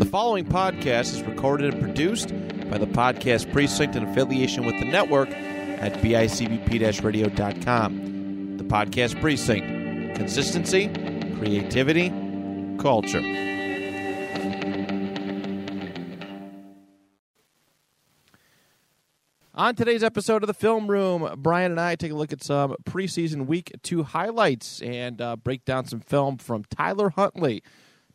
The following podcast is recorded and produced by the Podcast Precinct in affiliation with the network at bicbp radio.com. The Podcast Precinct consistency, creativity, culture. On today's episode of the Film Room, Brian and I take a look at some preseason week two highlights and uh, break down some film from Tyler Huntley,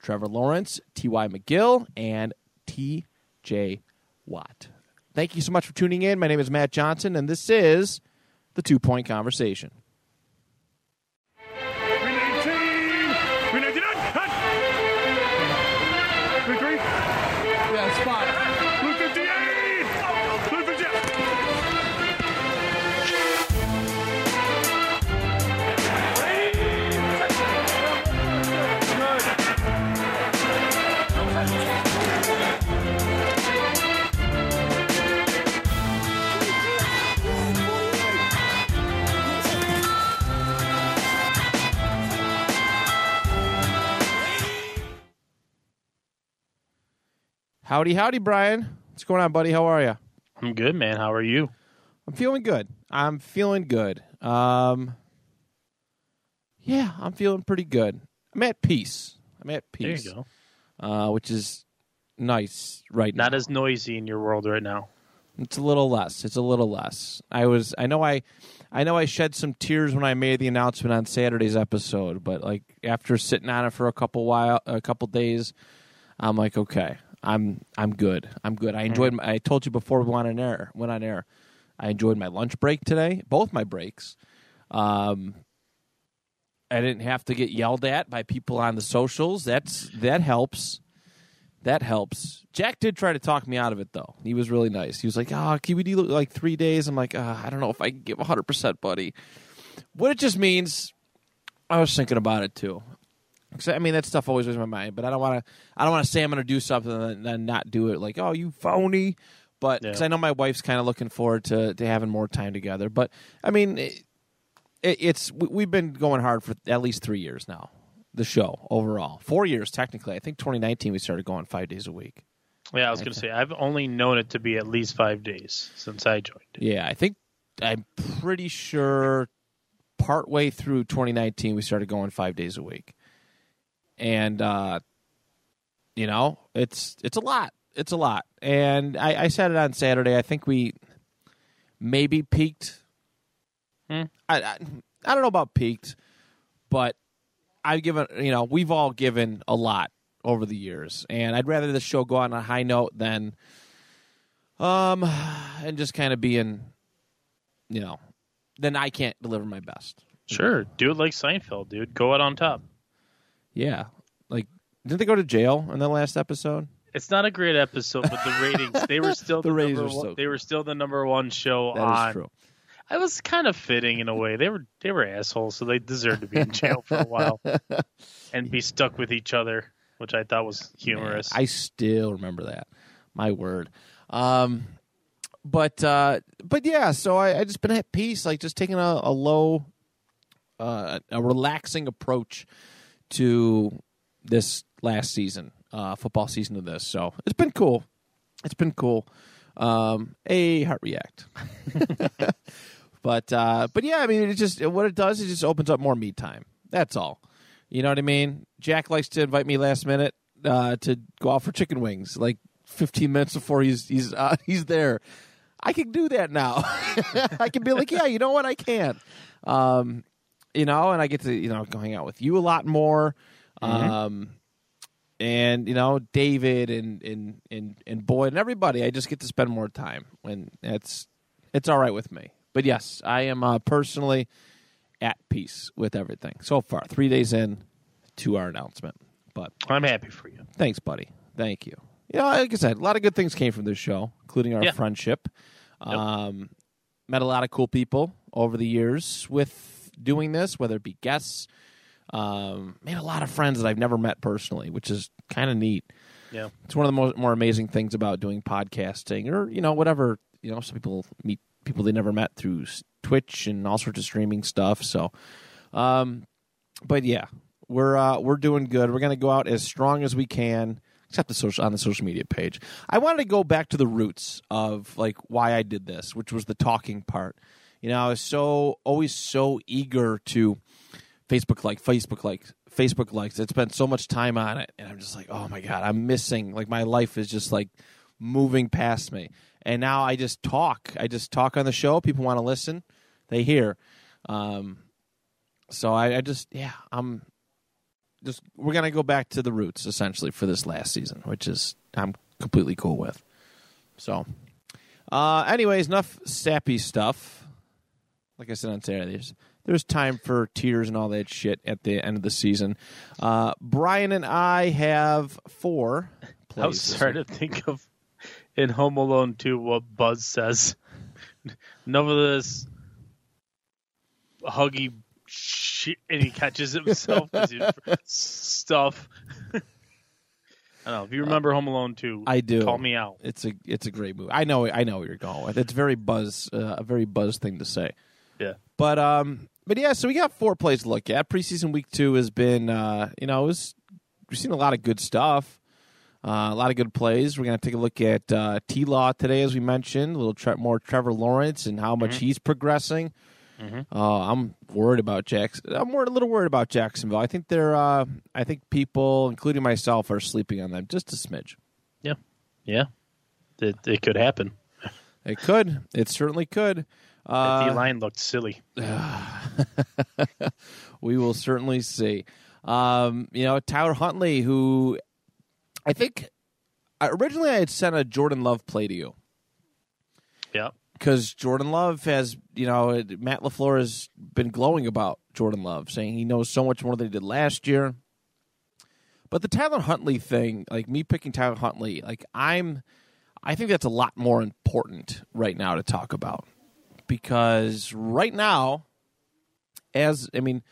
Trevor Lawrence, T.Y. McGill, and T.J. Watt. Thank you so much for tuning in. My name is Matt Johnson, and this is the Two Point Conversation. Howdy, howdy, Brian. What's going on, buddy? How are you? I'm good, man. How are you? I'm feeling good. I'm feeling good. Um, yeah, I'm feeling pretty good. I'm at peace. I'm at peace. There you go. Uh, which is nice right now. Not now. as noisy in your world right now. It's a little less. It's a little less. I was. I know. I. I know. I shed some tears when I made the announcement on Saturday's episode, but like after sitting on it for a couple while, a couple days, I'm like, okay, I'm. I'm good. I'm good. I enjoyed. My, I told you before we went on air. Went on air. I enjoyed my lunch break today. Both my breaks. Um. I didn't have to get yelled at by people on the socials. That's that helps. That helps. Jack did try to talk me out of it, though. He was really nice. He was like, "Ah, can we do like three days?" I'm like, uh, "I don't know if I can give 100, percent buddy." What it just means, I was thinking about it too. 'Cause, I mean, that stuff always was in my mind, but I don't want to. I don't want to say I'm going to do something and then not do it. Like, oh, you phony. But because Yeah. I know my wife's kind of looking forward to to having more time together. But I mean, it, it, it's we- we've been going hard for at least three years now. The show overall, four years technically. I think 2019 we started going five days a week. Yeah, I was going to say I've only known it to be at least five days since I joined. Yeah, I think I'm pretty sure partway through 2019 we started going five days a week, and uh, you know it's it's a lot. It's a lot, and I, I said it on Saturday. I think we maybe peaked. Hmm. I, I I don't know about peaked, but I've given you know we've all given a lot over the years, and I'd rather the show go on a high note than um and just kind of being you know then I can't deliver my best. Sure, do it like Seinfeld, dude. Go out on top. Yeah, like didn't they go to jail in the last episode? It's not a great episode, but the ratings they were still The the, ratings number are one, so they were still the number one show That on. is true. I was kind of fitting in a way. They were they were assholes, so they deserved to be in jail for a while and be stuck with each other, which I thought was humorous. Man, I still remember that. My word. Um, but uh, but yeah, so I, I just been at peace, like just taking a, a low, uh, a relaxing approach to this last season, uh, football season of this. So it's been cool. It's been cool. Um, a heart react. but uh, but yeah, I mean, it just what it does is it just opens up more me time. That's all. You know what I mean? Jack likes to invite me last minute uh, to go out for chicken wings, like 15 minutes before he's he's uh, he's there. I can do that now. I can be like, yeah, you know what? I can. Um, you know, and I get to you know go hang out with you a lot more. Um, and you know David and and and and Boyd and everybody. I just get to spend more time, and it's it's all right with me. But yes, I am uh, personally at peace with everything so far. Three days in to our announcement, but I'm happy for you. thanks, buddy. Thank you. You know, like I said, a lot of good things came from this show, including our Yeah. friendship. Um, met a lot of cool people over the years with doing this, whether it be guests. Um, made a lot of friends that I've never met personally, which is kind of neat. Yeah. It's one of the most more amazing things about doing podcasting, or you know, whatever. You know, some people meet people they never met through Twitch and all sorts of streaming stuff. So, um, but yeah, we're uh, we're doing good. We're gonna go out as strong as we can. except the social on the social media page. I wanted to go back to the roots of like why I did this, which was the talking part. You know, I was so always so eager to Facebook like Facebook like Facebook likes. It's spent so much time on it, and I'm just like, oh my god, I'm missing. Like my life is just like moving past me, and now I just talk. I just talk on the show. People want to listen, they hear. Um, so I, I just yeah, I'm just we're gonna go back to the roots essentially for this last season, which is I'm completely cool with. So, uh, anyways, enough sappy stuff. Like I said on Saturday, there's there's time for tears and all that shit at the end of the season. Uh, Brian and I have four. I was starting to think of in Home Alone 2 what Buzz says. None of this huggy shit, and he catches himself because stuff. I don't know. If you remember Home Alone 2, I do. Call me out. It's a it's a great movie. I know I know what you're going with. It's very buzz uh, a very buzz thing to say. Yeah. But um but yeah, so we got four plays to look at. Preseason week two has been uh you know, it was we've seen a lot of good stuff. Uh, a lot of good plays. We're going to take a look at uh, T Law today, as we mentioned. A little tre- more Trevor Lawrence and how much he's progressing. Uh, I'm worried about Jackson. I'm wor- a little worried about Jacksonville. I think they're. Uh, I think people, including myself, are sleeping on them just a smidge. Yeah. Yeah. It, it could happen. It could. It certainly could. The Uh, line looked silly. we will certainly see. Um, you know, Tyler Huntley, who I think uh, originally I had sent a Jordan Love play to you Yeah. because Jordan Love has, you know, Matt LaFleur has been glowing about Jordan Love, saying he knows so much more than he did last year. But the Tyler Huntley thing, like me picking Tyler Huntley, like I'm, I think that's a lot more important right now to talk about because right now, as I mean,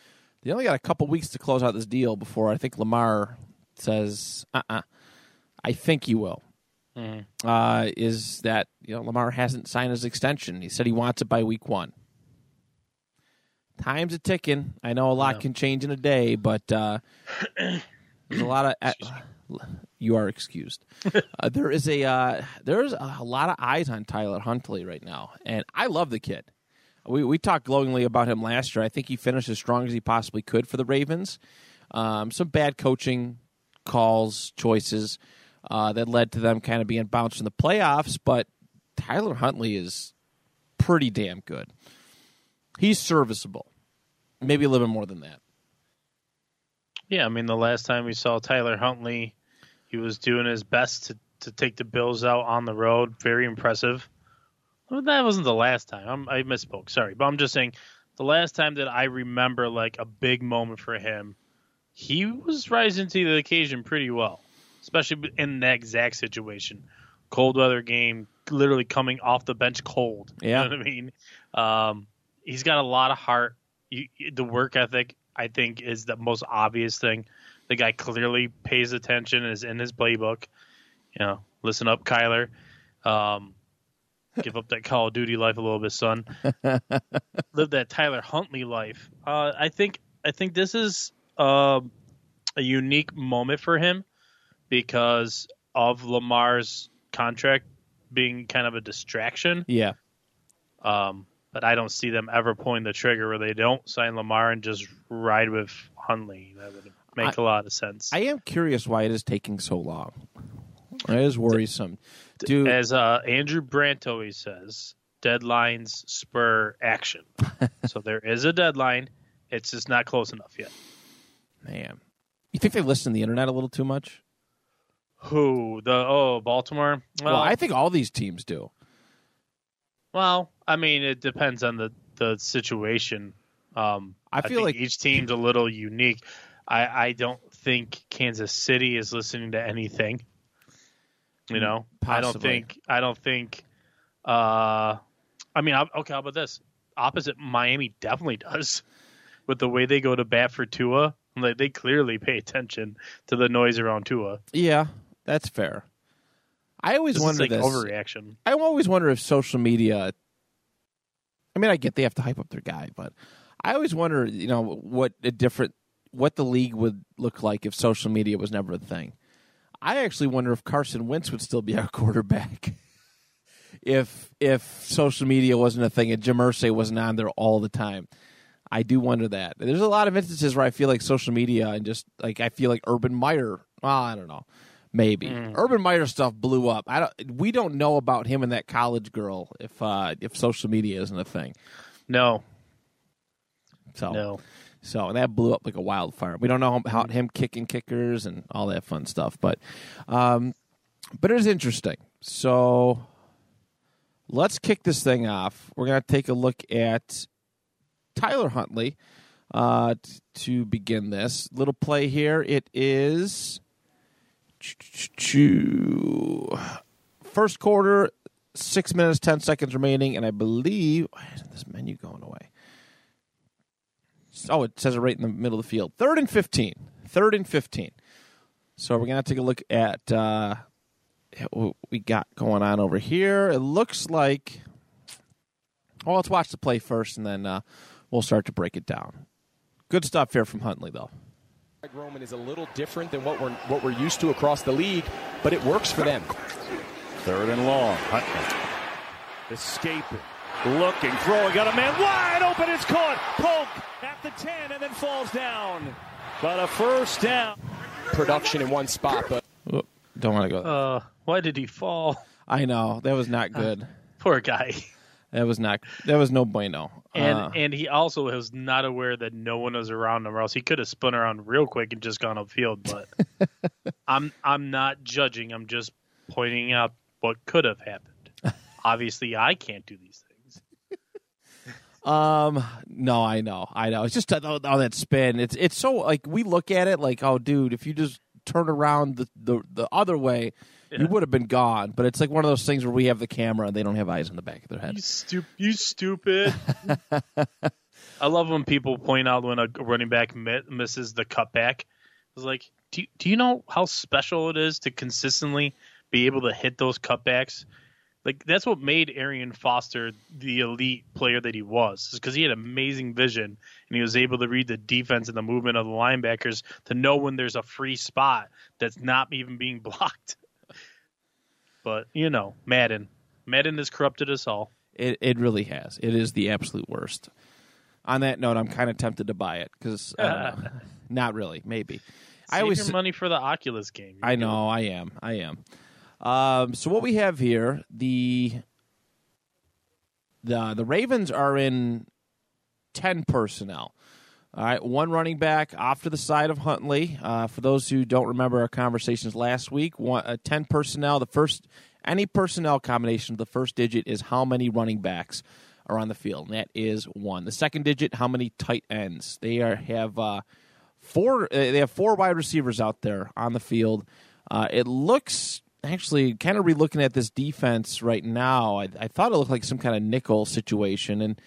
they only got a couple weeks to close out this deal before I think Lamar says, "Uh, uh I think you will." Uh, is that you know Lamar hasn't signed his extension? He said he wants it by week one. Time's a ticking. I know a lot Yeah. can change in a day, but uh, there's a lot of. You are excused. uh, there is a uh, there's a lot of eyes on Tyler Huntley right now, and I love the kid. We we talked glowingly about him last year. I think he finished as strong as he possibly could for the Ravens. Um, some bad coaching calls, choices uh, that led to them kind of being bounced in the playoffs. But Tyler Huntley is pretty damn good. He's serviceable, maybe a little bit more than that. Yeah, I mean, the last time we saw Tyler Huntley, he was doing his best to, to take the Bills out on the road. Very impressive. Well, that wasn't the last time. I'm, I misspoke. Sorry, but I'm just saying the last time that I remember like a big moment for him, he was rising to the occasion pretty well, especially in that exact situation. Cold weather game, literally coming off the bench cold. Yeah. You know what I mean? Um, he's got a lot of heart. You, the work ethic, I think, is the most obvious thing. The guy clearly pays attention, is in his playbook. You know, listen up, Kyler. Um, give up that Call of Duty life a little bit, son. Live that Tyler Huntley life. Uh, I think I think this is uh, a unique moment for him because of Lamar's contract being kind of a distraction. Yeah, Um, but I don't see them ever pulling the trigger where they don't sign Lamar and just ride with Huntley. That would make a lot of sense. I am curious why it is taking so long. It is worrisome, dude. As uh, Andrew Brandt always says, deadlines spur action. so there is a deadline. It's just not close enough yet. Man, you think they listen to the internet a little too much? Who the oh Baltimore? Well, I think all these teams do. Well, I mean, it depends on the the situation. Um, I feel think like- each team's a little unique. I I don't think Kansas City is listening to anything. You know, I don't think I don't think. Uh, I mean, okay. How about this? Opposite Miami definitely does, with the way they go to bat for Tua. Like they clearly pay attention to the noise around Tua. Yeah, that's fair. I always This is wonder like this. overreaction. I always wonder if social media. I mean, I get they have to hype up their guy, but I always wonder, you know, what a different, what the league would look like if social media was never a thing. I actually wonder if Carson Wentz would still be our quarterback if if social media wasn't a thing and Jim Irsay wasn't on there all the time. I do wonder that. There's a lot of instances where I feel like social media and just like I feel like Urban Meyer. Well, I don't know. Maybe Urban Meyer stuff blew up. I don't. We don't know about him and that college girl if uh, if social media isn't a thing. No, So no. So and that blew up like a wildfire. We don't know about him kicking kickers and all that fun stuff, but um, but it is interesting. So let's kick this thing off. We're gonna take a look at Tyler Huntley uh, t- to begin this little play here. It is first quarter, six minutes ten seconds remaining, and I believe this menu going away? Oh, it says it right in the middle of the field. Third and 15. Third and 15. So we're going to take a look at uh, what we got going on over here. It looks like. Well, let's watch the play first, and then uh, we'll start to break it down. Good stuff here from Huntley, though. Greg Roman is a little different than what we're what we're used to across the league, but it works for them. Third and long. Huntley. Escaping. Looking. Throwing. Got a man wide open. It's caught. Polk at the 10 and then falls down. But a first down. Production in one spot, but Oop, don't want to go. there. Uh, why did he fall? I know that was not good. Poor guy. That was not. That was no bueno. And Uh, and he also was not aware that no one was around him, or else he could have spun around real quick and just gone upfield. But I'm I'm not judging. I'm just pointing out what could have happened. Obviously, I can't do these things. Um, no, I know, I know. It's just all, all that spin. It's it's so like we look at it like, oh, dude, if you just turn around the the, the other way, you would have been gone. But it's like one of those things where we have the camera and they don't have eyes in the back of their head. You stupid! You stupid! I love when people point out when a running back mi- misses the cutback. It's like, do you, do you know how special it is to consistently be able to hit those cutbacks? Like that's what made Arian Foster the elite player that he was, because he had amazing vision and he was able to read the defense and the movement of the linebackers to know when there's a free spot that's not even being blocked. But you know, Madden, Madden has corrupted us all. It it really has. It is the absolute worst. On that note, I'm kind of tempted to buy it because not really, maybe. I always your money for the Oculus game. I know, I am, I am. Um, so what we have here, the the the Ravens are in ten personnel. All right, one running back off to the side of Huntley. Uh, for those who don't remember our conversations last week, one, uh, ten personnel. The first any personnel combination of the first digit is how many running backs are on the field, and that is one. The second digit, how many tight ends? They are have uh, four. Uh, they have four wide receivers out there on the field. Uh, it looks actually kind of re-looking at this defense right now. I, I thought it looked like some kind of nickel situation, and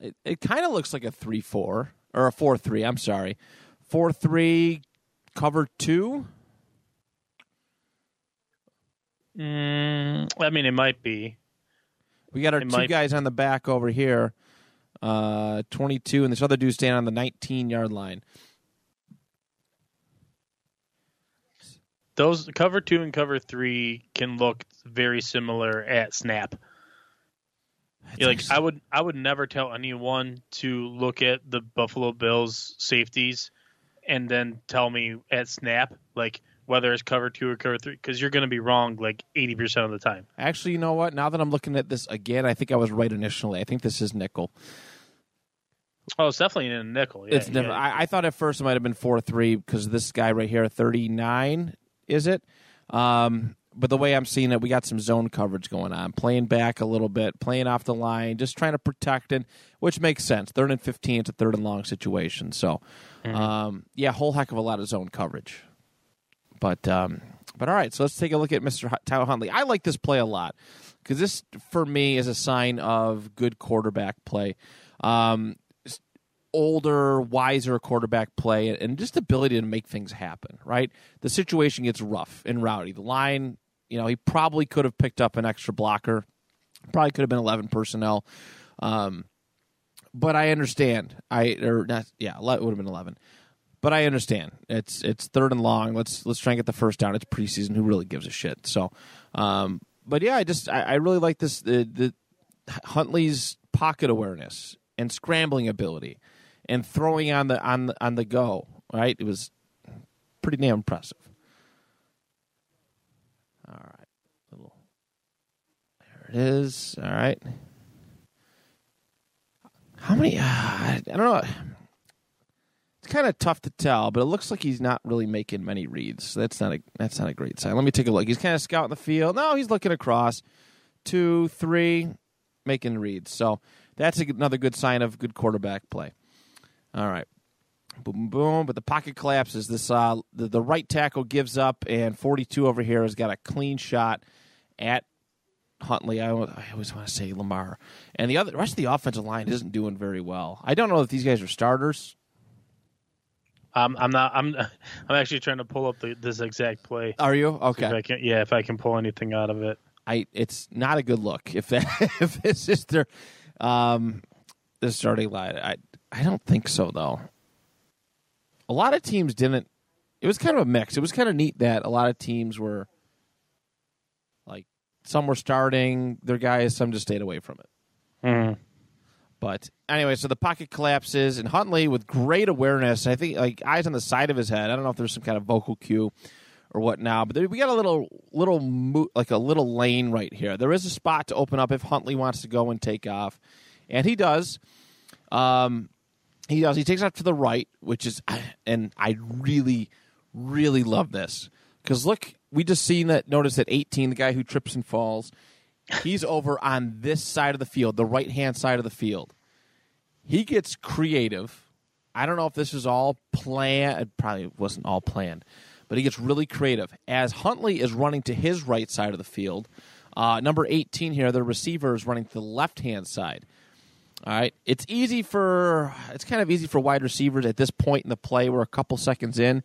it, it kind of looks like a three-four or a four-three. I'm sorry, four-three, cover two. Mm, I mean, it might be. We got our It two might- guys on the back over here, uh, 22, and this other dude standing on the 19 yard line. Those cover two and cover three can look very similar at snap. You're like I would, I would never tell anyone to look at the Buffalo Bills safeties and then tell me at snap like whether it's cover two or cover three because you're going to be wrong like eighty percent of the time. Actually, you know what? Now that I'm looking at this again, I think I was right initially. I think this is nickel. Oh, it's definitely in a nickel. Yeah, it's never. yeah. I, I thought at first it might have been four three because this guy right here, 39, is it? Um, but the way I'm seeing it, we got some zone coverage going on, playing back a little bit, playing off the line, just trying to protect, and which makes sense. Third and 15, it's a third and long situation. So, um, yeah, whole heck of a lot of zone coverage. But um, but all right, so let's take a look at Mr. Tyler Huntley. I like this play a lot because this, for me, is a sign of good quarterback play. Um, older, wiser quarterback play, and just ability to make things happen. Right, the situation gets rough and rowdy. The line, you know, he probably could have picked up an extra blocker. Probably could have been eleven personnel. Um, but I understand. I or not, yeah, it would have been eleven. but I understand it's it's third and long. Let's let's try and get the first down. It's preseason. Who really gives a shit? So, um, but yeah, I just I, I really like this the, the Huntley's pocket awareness and scrambling ability and throwing on the on the, on the go. Right, it was pretty damn impressive. All right, little there it is. All right. How many? Uh, I don't know. It's kind of tough to tell, but it looks like he's not really making many reads. So that's not a that's not a great sign. Let me take a look. He's kind of scouting the field. No, he's looking across. Two, three, making reads. So that's another good sign of good quarterback play. All right. Boom, boom. But the pocket collapses. This uh, the, the right tackle gives up, and 42 over here has got a clean shot at Huntley. I, I always want to say Lamar, and the other the rest of the offensive line isn't doing very well. I don't know if these guys are starters. Um, I'm not. I'm. I'm actually trying to pull up the, this exact play. Are you If okay? I can, yeah, if I can pull anything out of it. I it's not a good look if that if this is their um the starting line. I I don't think so though. A lot of teams didn't. It was kind of a mix. It was kind of neat that a lot of teams were like some were starting their guys, some just stayed away from it. Mm. But anyway, so the pocket collapses, and Huntley with great awareness. I think like eyes on the side of his head. I don't know if there's some kind of vocal cue or what now, but there, we got a little little mo- like a little lane right here. There is a spot to open up if Huntley wants to go and take off, and he does. Um, he does. He takes off to the right, which is, and I really, really love this because look, we just seen that. Notice that 18, the guy who trips and falls, he's over on this side of the field, the right hand side of the field. He gets creative. I don't know if this is all planned. It probably wasn't all planned, but he gets really creative as Huntley is running to his right side of the field. Uh, number 18 here, the receiver is running to the left hand side. All right, it's easy for it's kind of easy for wide receivers at this point in the play. We're a couple seconds in,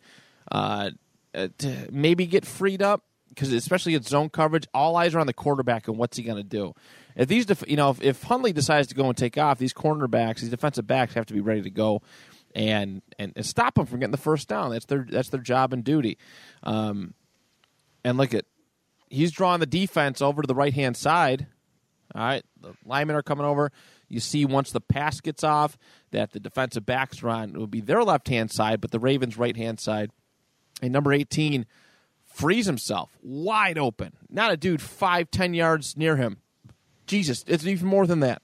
uh, uh, to maybe get freed up because especially at zone coverage, all eyes are on the quarterback and what's he going to do. If these, def- you know, if, if Huntley decides to go and take off, these cornerbacks, these defensive backs have to be ready to go and and, and stop them from getting the first down. That's their that's their job and duty. Um, and look at he's drawing the defense over to the right hand side. All right, the linemen are coming over. You see once the pass gets off that the defensive backs on. It will be their left hand side, but the Ravens' right hand side. And number 18 frees himself wide open. Not a dude five, ten yards near him. Jesus, it's even more than that.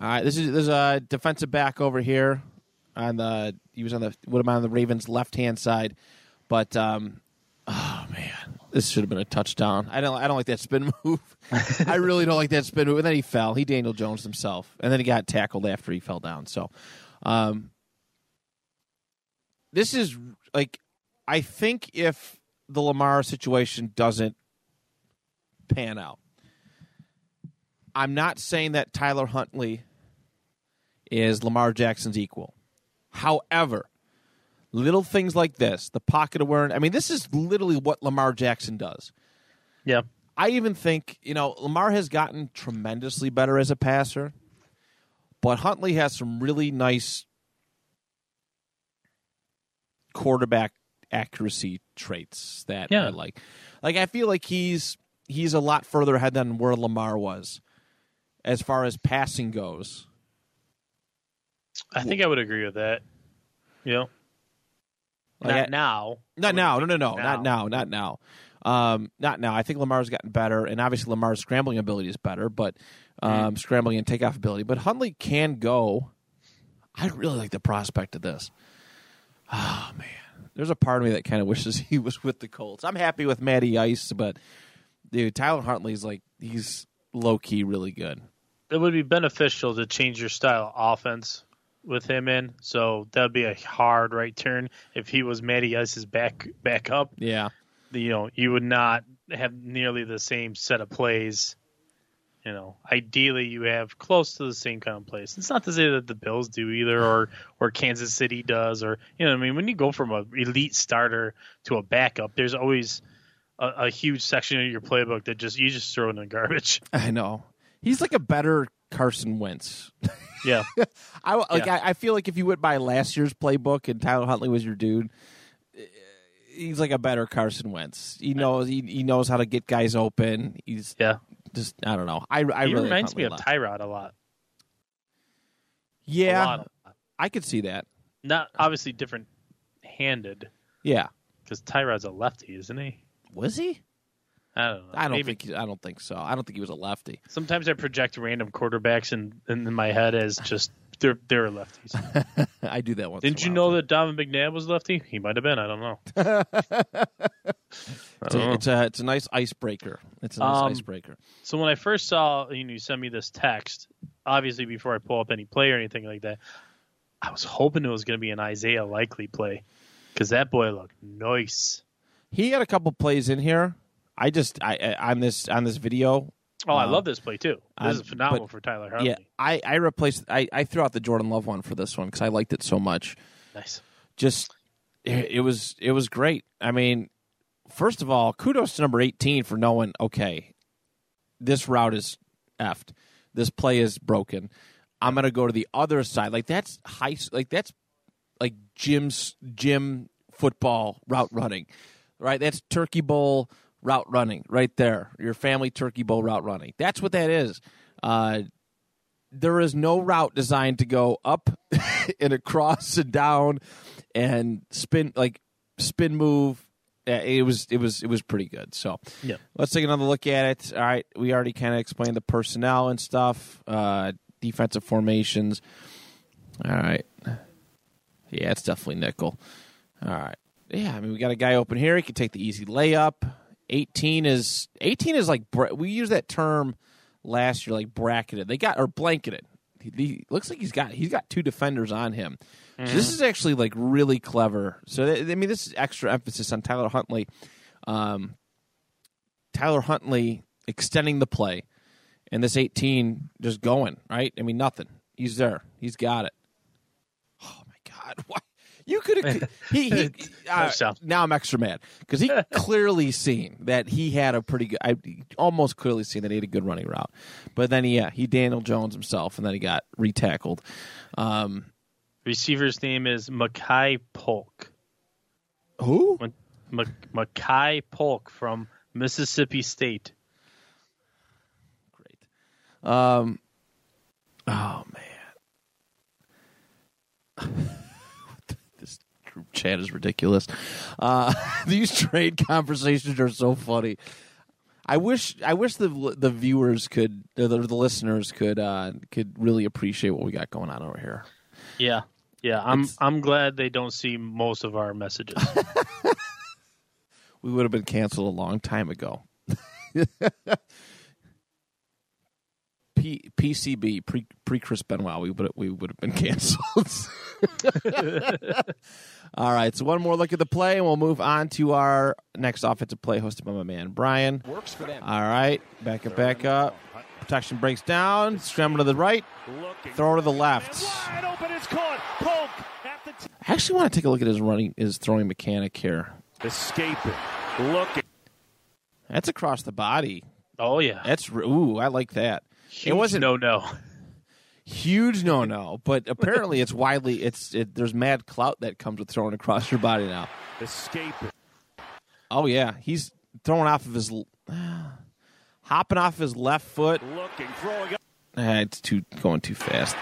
All right, this is there's a defensive back over here on the he was on the would have been on the Ravens left hand side, but um, this should have been a touchdown. I don't I don't like that spin move. I really don't like that spin move. And then he fell. He Daniel Jones himself, and then he got tackled after he fell down. So, um, this is like I think if the Lamar situation doesn't pan out, I'm not saying that Tyler Huntley is Lamar Jackson's equal. However, little things like this, the pocket awareness, I mean, this is literally what Lamar Jackson does. Yeah. I even think, you know, Lamar has gotten tremendously better as a passer, but Huntley has some really nice quarterback accuracy traits that Yeah. I like. Like I feel like he's he's a lot further ahead than where Lamar was as far as passing goes. I think I would agree with that. You know, Like, not I- now. Not now, no, no, no, Now. not now, not now. Um, not now. I think Lamar's gotten better, and obviously Lamar's scrambling ability is better, but um, scrambling and takeoff ability. But Huntley can go. I really like the prospect of this. Oh man, there's a part of me that kind of wishes he was with the Colts. I'm happy with Matty Ice, but dude, Tyler Huntley's like he's low key really good. It would be beneficial to change your style of offense with him in. So that would be a hard right turn if he was Matty Ice's back back up. Yeah, You know, you would not have nearly the same set of plays. You know, ideally you have close to the same kind of plays. It's not to say that the Bills do either, or or Kansas City does, or you know, I mean, when you go from a elite starter to a backup, there's always a, a huge section of your playbook that just you just throw in the garbage. I know. He's like a better Carson Wentz. Yeah. I like. Yeah. I, I feel like if you went by last year's playbook and Tyler Huntley was your dude, eh, he's like a better Carson Wentz. He knows he, he knows how to get guys open. He's Yeah. just I don't know. I I he really reminds Huntley me of. Tyrod a lot. Yeah, A lot, a lot. I could see that. Not obviously different handed Yeah, because Tyrod's a lefty, isn't he? was he? I don't know. I don't Maybe. think. He, I don't think so. I don't think he was a lefty. Sometimes I project random quarterbacks in, in my head as just they're they're lefties. I do that once. Didn't you know that Donovan McNabb was lefty? He might have been. I don't know. I It's don't a, know. it's a it's a nice icebreaker. It's a nice Um, icebreaker. So when I first saw you know you sent me this text, obviously before I pull up any play or anything like that, I was hoping it was going to be an Isaiah Likely play because that boy looked nice. He had a couple plays in here. I just I, I on this on this video. Oh, I Uh, love this play too. This I'm- is phenomenal but- for Tyler Huntley. Yeah, I I replaced. I I threw out the Jordan Love one for this one because I liked it so much. Nice. Just it, it was it was great. I mean, first of all, kudos to number eighteen for knowing. Okay, this route is effed. This play is broken. I'm gonna go to the other side. Like that's high. Like that's like Jim's gym football route running, right? That's Turkey Bowl route running right there. Your family Turkey Bowl route running. That's what that is. Uh, there is no route designed to go up and across and down and spin like spin move. Yeah, It was it was it was pretty good. So Yeah. let's take another look at it. All right, we already kind of explained the personnel and stuff, uh, defensive formations. All right, yeah, it's definitely nickel. All right, yeah, I mean we got a guy open here. He can take the easy layup. Eighteen is eighteen is like we use that term last year, like bracketed. They got or blanketed. He, he looks like he's got he's got two defenders on him. So this is actually like really clever. So th- I mean, this is extra emphasis on Tyler Huntley. Um, Tyler Huntley extending the play, and this 18 just going right. I mean, nothing. He's there. He's got it. Oh my God! Why you could have? He, he uh, now I'm extra mad because he clearly seen that he had a pretty good. I almost clearly seen that he had a good running route, but then yeah, he Daniel Jones himself, and then he got retackled. Um, Receiver's name is Makai Polk. who? Makai Polk from Mississippi State. Great. Um. Oh man. group chat is ridiculous. Uh, these trade conversations are so funny. I wish I wish the the viewers could the, the listeners could uh, could really appreciate what we got going on over here. Yeah. Yeah, I'm It's- I'm glad they don't see most of our messages. We would have been canceled a long time ago. P, PCB pre pre Chris Benoit, we would we would have been canceled. All right, so one more look at the play, and we'll move on to our next offensive play, hosted by my man Brian. Works for them. All right, back it back up. Protection breaks down. Scramble to the right. Looking. Throw to the left. Wide open, it's caught. Polk at the t- I actually want to take a look at his running, his throwing mechanic here. escaping, looking. That's across the body. oh yeah, That's ooh, I like that. it wasn't no no. Huge no no, but apparently it's widely it's it, there's mad clout that comes with throwing across your body now. Escaping. Oh yeah, he's throwing off of his hopping off his left foot. Looking, throwing, Ah, it's too going too fast.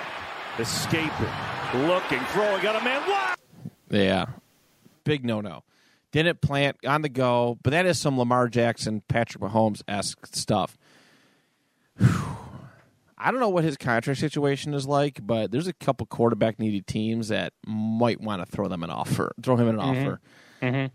escaping, looking, throwing, got a man wide. Yeah, big no no. Didn't plant on the go, but that is some Lamar Jackson, Patrick Mahomes esque stuff. Whew. I don't know what his contract situation is like, but there's a couple quarterback needy teams that might want to throw them an offer, throw him an offer, Mhm.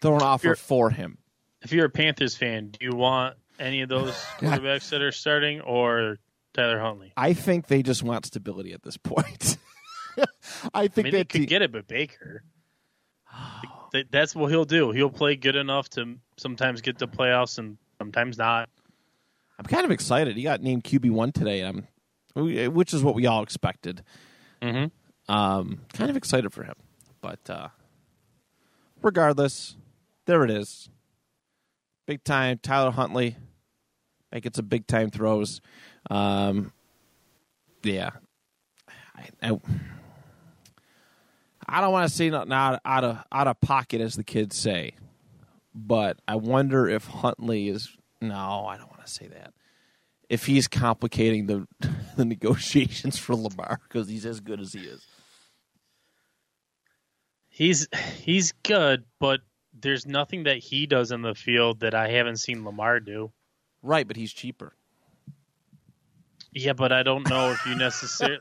throw an offer for him. If you're a Panthers fan, do you want any of those quarterbacks that are starting or Tyler Huntley? I think they just want stability at this point. I I think mean, they could the- get it, but Baker. that's what he'll do. He'll play good enough to sometimes get to playoffs and sometimes not. I'm kind of excited. He got named QB one today. I'm, which is what we all expected. Mm-hmm. Um, kind of excited for him, but uh, regardless, there it is. Big time Tyler Huntley making some big time throws. Um, yeah, I, I, I don't want to say nothing out, out of out of pocket, as the kids say, but I wonder if Huntley is. No, I don't want to say that. If he's complicating the the negotiations for Lamar because he's as good as he is. He's he's good, but there's nothing that he does in the field that I haven't seen Lamar do. Right, but he's cheaper. Yeah, but I don't know if you necessarily.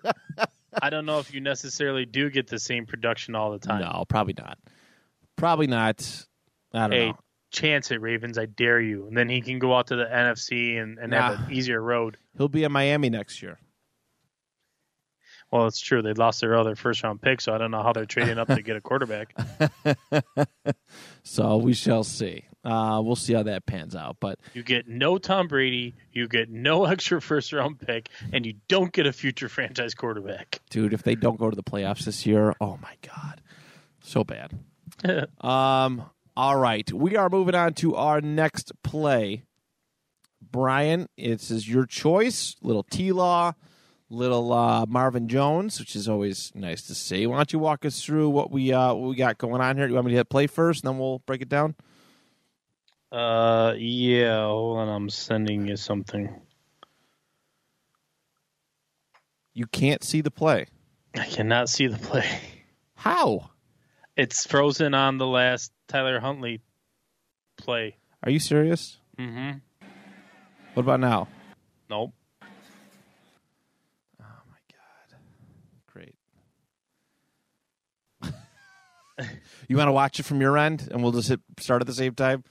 I don't know if you necessarily do get the same production all the time. No, probably not. Probably not. I don't Hey, know. Chance it, Ravens! I dare you. And then he can go out to the NFC and, and have an easier road. He'll be in Miami next year. Well, it's true. They lost their other first round pick, so I don't know how they're trading up to get a quarterback. So we shall see. Uh, we'll see how that pans out. But You get no Tom Brady, you get no extra first round pick, and you don't get a future franchise quarterback. dude, if they don't go to the playoffs this year, oh my god, so bad. um. All right, we are moving on to our next play. Brian, it is your choice. Little T Law, little uh, Marvin Jones, which is always nice to see. Why don't you walk us through what we uh, what we got going on here? Do you want me to hit play first, and then we'll break it down? Uh, yeah. Hold on, I'm sending you something. You can't see the play. I cannot see the play. How? It's frozen on the last Tyler Huntley play. Are you serious? Mm-hmm. What about now? Nope. Oh my god! Great. you want to watch it from your end, and we'll just hit start at the same time.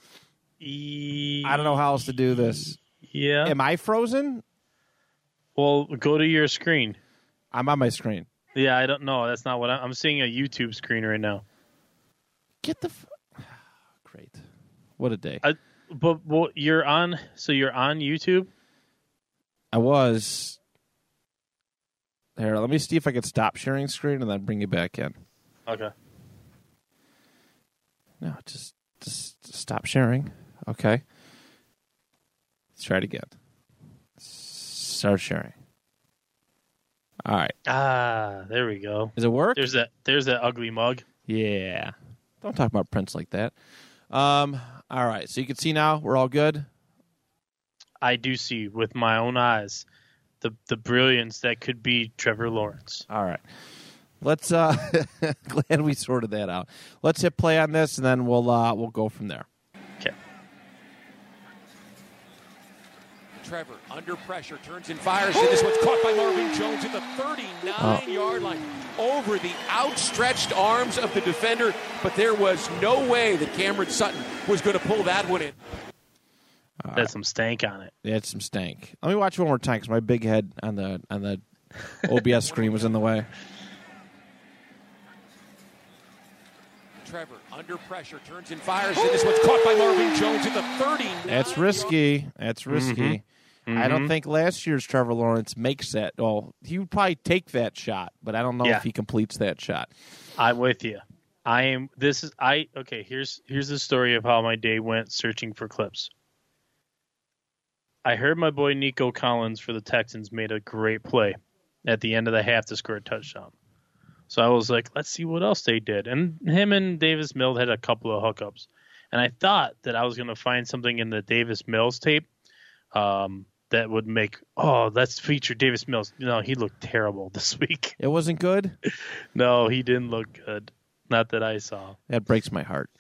I don't know how else to do this. Yeah. Am I frozen? Well, go to your screen. I'm on my screen. Yeah, I don't know. That's not what I'm, I'm seeing. A YouTube screen right now. Get the. F- Great. What a day. I, but well, you're on. So you're on YouTube. I was. Here, let me see if I can stop sharing screen and then bring you back in. Okay. No, just just stop sharing. Okay. Let's try it again. Start sharing. All right. Ah, there we go. Does it work? There's that. There's that ugly mug. Yeah. Don't talk about Prince like that. Um. All right. So you can see now we're all good. I do see with my own eyes the the brilliance that could be Trevor Lawrence. All right. Let's. uh Glad we sorted that out. Let's hit play on this, and then we'll uh we'll go from there. Trevor under pressure turns and fires, and this one's caught by Marvin Jones at the 39-yard line over the outstretched arms of the defender. But there was no way that Cameron Sutton was going to pull that one in. That's some stank on it. It had some stank. Let me watch one more time because my big head on the on the OBS screen was in the way. Trevor under pressure turns and fires, and this one's caught by Marvin Jones at the 39. That's risky. That's risky. Mm-hmm. I don't think last year's Trevor Lawrence makes that. Well, he would probably take that shot, but I don't know Yeah. if he completes that shot. I'm with you. I am. This is I. Okay. Here's here's the story of how my day went searching for clips. I heard my boy Nico Collins for the Texans made a great play at the end of the half to score a touchdown. So I was like, let's see what else they did. And him and Davis Mills had a couple of hookups. And I thought that I was going to find something in the Davis Mills tape um, that would make, oh, let's feature Davis Mills. No, he looked terrible this week. It wasn't good. No, he didn't look good. Not that I saw. That breaks my heart.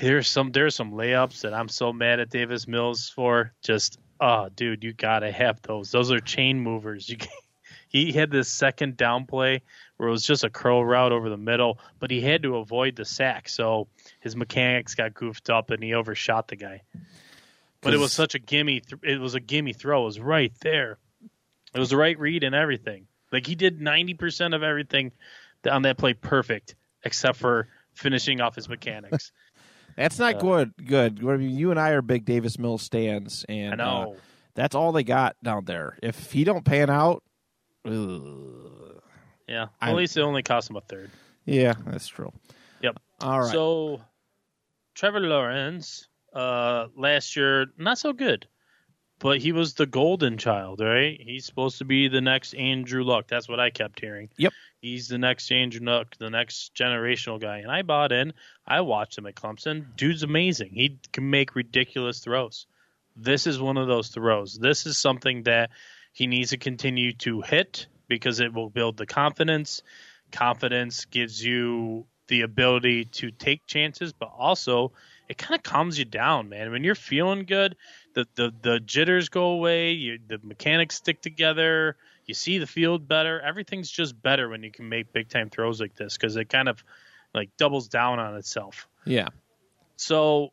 There's some there's some layups that I'm so mad at Davis Mills for. Just oh, dude, you gotta have those. Those are chain movers. You can, he had this second down play where it was just a curl route over the middle, but he had to avoid the sack, so his mechanics got goofed up and he overshot the guy. But it was such a gimme. Th- it was a gimme throw. It was right there. It was the right read and everything. Like he did ninety percent of everything on that play perfect, except for finishing off his mechanics. That's not good. Good. I mean, you and I are big Davis Mills stands, and I know. uh, that's all they got down there. If he don't pan out, ugh. Yeah. I- At least it only cost him a third. yeah, that's true. Yep. All right. So Trevor Lawrence, uh, last year not so good. but he was the golden child, right? He's supposed to be the next Andrew Luck. That's what I kept hearing. Yep. He's the next Andrew Luck, the next generational guy. And I bought in. I watched him at Clemson. Dude's amazing. He can make ridiculous throws. This is one of those throws. This is something that he needs to continue to hit because it will build the confidence. Confidence gives you the ability to take chances, but also it kind of calms you down, man. When you're feeling good, the the, the jitters go away, you, the mechanics stick together, you see the field better. Everything's just better when you can make big time throws like this because it kind of like doubles down on itself. Yeah. So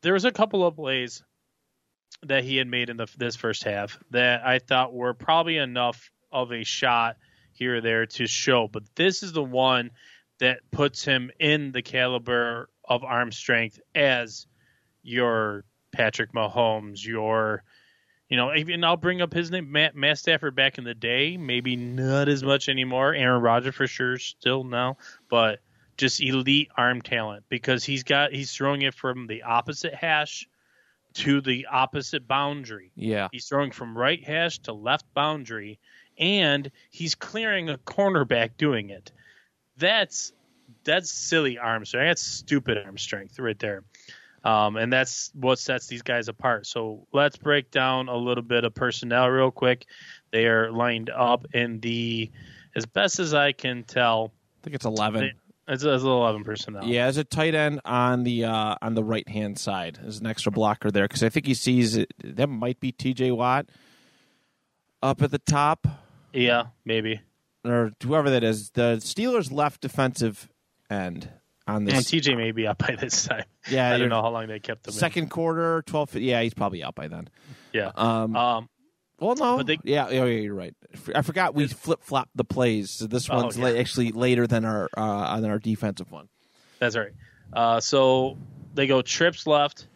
there was a couple of plays that he had made in the this first half that I thought were probably enough of a shot here or there to show, but this is the one that puts him in the caliber of arm strength as your Patrick Mahomes, your you know, even I'll bring up his name, Matt, Matt Stafford back in the day, maybe not as much anymore. Aaron Rodgers for sure, still now, but just elite arm talent because he's got he's throwing it from the opposite hash to the opposite boundary. Yeah. He's throwing from right hash to left boundary, and he's clearing a cornerback doing it. That's that's silly arm strength. That's stupid arm strength right there. Um, and that's what sets these guys apart. So let's break down a little bit of personnel real quick. They are lined up in the, as best as I can tell, I think it's 11. they- it's, it's 11 personnel. Yeah, as a tight end on the uh, on the right hand side, there's an extra blocker there because I think he sees it. That might be T.J. Watt up at the top, Yeah, maybe. or whoever that is. The Steelers' left defensive end on this. And TJ may be up by this time. Yeah, I don't know how long they kept him. in. second quarter, twelve. Yeah, he's probably out by then. Yeah. Um, Um, well, no, they- yeah, yeah, yeah, you're right. I forgot we flip flopped the plays. So this Oh, one's yeah. la- actually later than our uh, than our defensive one. That's right. Uh, so they go trips left,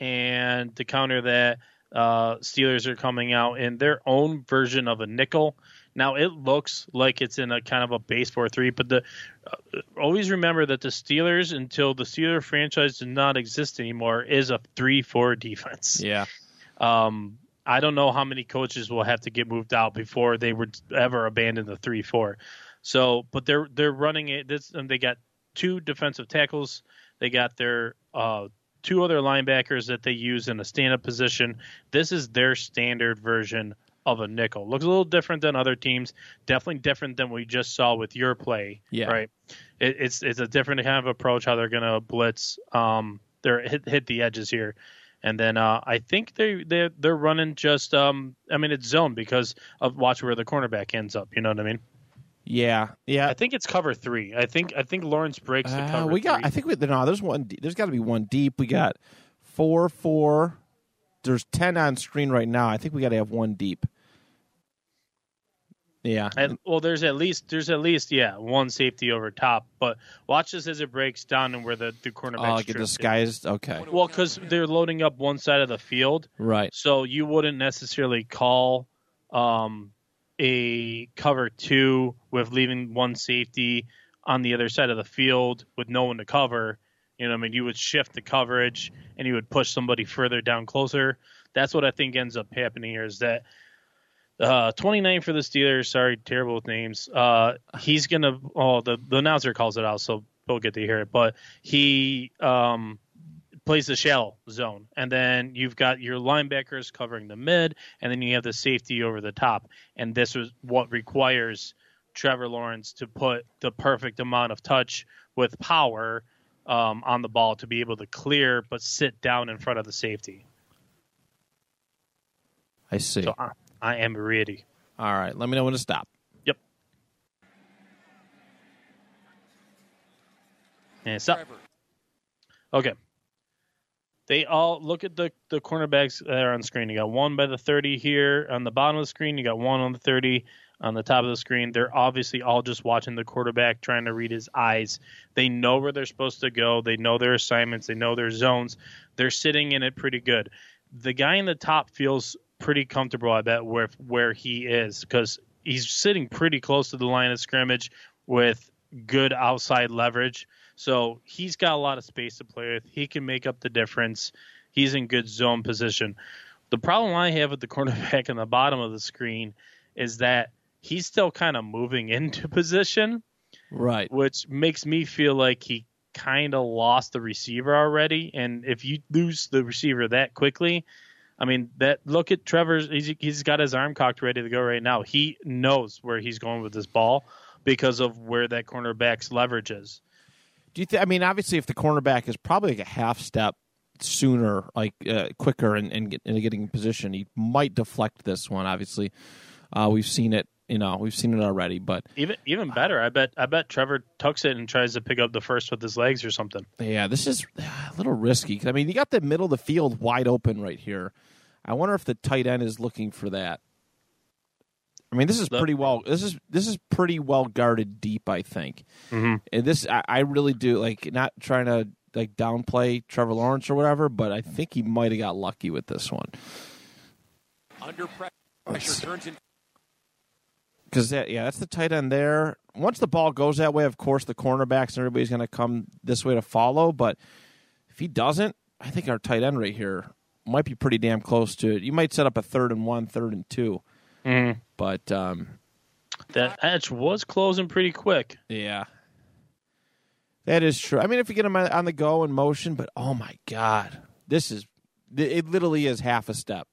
and to counter that, uh, Steelers are coming out in their own version of a nickel. Now it looks like it's in a kind of a base four three, but the uh, always remember that the Steelers, until the Steeler franchise did not exist anymore, is a three four defense. Yeah, Um, I don't know how many coaches will have to get moved out before they would ever abandon the three four. So, but they're they're running it. This and they got two defensive tackles. They got their uh, two other linebackers that they use in a stand up position. This is their standard version of a nickel. Looks a little different than other teams. Definitely different than we just saw with your play. Yeah. Right. It, it's it's a different kind of approach how they're going to blitz. Um, they're hit hit the edges here. And then uh, I think they they they're running just um I mean it's zone because of watch where the cornerback ends up. You know what I mean? yeah, yeah. I think it's cover three. I think I think Lawrence breaks the Uh, cover. we got. three. I think we, no. There's one. There's got to be one deep. We got four, four. There's ten on screen right now. I think we got to have one deep. Yeah, And, well, there's at least there's at least yeah one safety over top. But watch this as it breaks down and where the the cornerback. oh, get disguised. Okay, Well, because they're loading up one side of the field, right. so you wouldn't necessarily call um, a cover two with leaving one safety on the other side of the field with no one to cover. You know, I mean, you would shift the coverage and you would push somebody further down closer. That's what I think ends up happening here is that uh, 29 for the Steelers. Sorry, terrible with names. Uh, he's gonna. Oh, the the announcer calls it out, so we'll get to hear it. But he um, plays the shallow zone, and then you've got your linebackers covering the mid, and then you have the safety over the top. And this is what requires Trevor Lawrence to put the perfect amount of touch with power um, on the ball to be able to clear, but sit down in front of the safety. I see. So I, I am ready. All right. Let me know when to stop. Yep. And stop. Okay. They all look at the the cornerbacks that are on screen. You got one by the 30 here on the bottom of the screen. You got one on the 30 on the top of the screen. They're obviously all just watching the quarterback, trying to read his eyes. They know where they're supposed to go. They know their assignments. They know their zones. They're sitting in it pretty good. The guy in the top feels pretty comfortable, I bet, where where he is because he's sitting pretty close to the line of scrimmage with good outside leverage. So he's got a lot of space to play with. He can make up the difference. He's in good zone position. The problem I have with the cornerback in the bottom of the screen is that he's still kind of moving into position, Right. which makes me feel like he kind of lost the receiver already. And if you lose the receiver that quickly, I mean, that look at Trevor's. He's, he's got his arm cocked, ready to go right now. He knows where he's going with this ball because of where that cornerback's leverage is. Do you think? I mean, obviously, if the cornerback is probably like a half step sooner, like uh, quicker, and get, in getting in position, he might deflect this one. Obviously, uh, we've seen it. You know, we've seen it already. But Even even better, I bet I bet Trevor tucks it and tries to pick up the first with his legs or something. yeah, this is a little risky. I mean, you got the middle of the field wide open right here. I wonder if the tight end is looking for that. I mean, this is pretty well. This is this is pretty well guarded deep. I think. Mhm. And this, I, I really do like not trying to like downplay Trevor Lawrence or whatever, but I think he might have got lucky with this one. Under pressure, turns in. Because that, yeah, that's the tight end there. Once the ball goes that way, of course, the cornerbacks and everybody's going to come this way to follow. But if he doesn't, I think our tight end right here might be pretty damn close to it. You might set up a third and one, third and 2 Mhm. But um, That edge was closing pretty quick. yeah, that is true. I mean, if you get him on on the go in motion, but oh my god, this is it. Literally is half a step.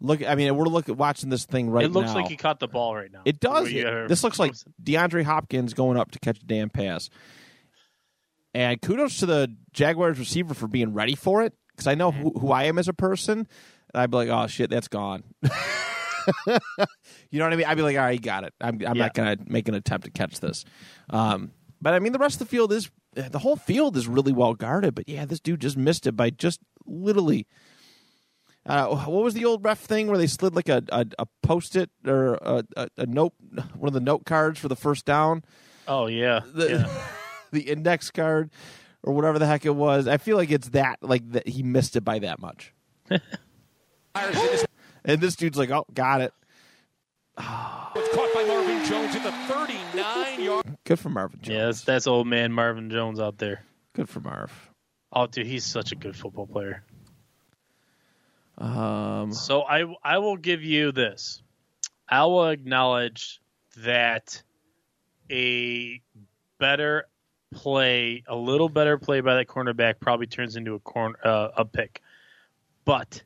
Look, I mean, we're looking watching this thing right now. it looks now. like he caught the ball right now. It does. Are- This looks like DeAndre Hopkins going up to catch a damn pass. And kudos to the Jaguars receiver for being ready for it because I know who, who I am as a person. And I'd be like, oh, shit, that's gone. you know what I mean? I'd be like, all right, you got it. I'm, I'm Yeah. not going to make an attempt to catch this. Um, but I mean, the rest of the field is, the whole field is really well guarded. But yeah, this dude just missed it by just literally. Uh, what was the old ref thing where they slid like a, a, a post it or a, a, a note, one of the note cards for the first down, Oh yeah, the, yeah. the index card or whatever the heck it was? I feel like it's that, like that he missed it by that much. Fires in his And this dude's like, oh, got it. was caught by Marvin Jones at the 39 yard. Good for Marvin Jones. yeah. That's, that's old man Marvin Jones out there. Good for Marv. Oh, dude, he's such a good football player. Um, So I I will give you this. I will acknowledge that a better play, a little better play by that cornerback probably turns into a corner uh, a pick. But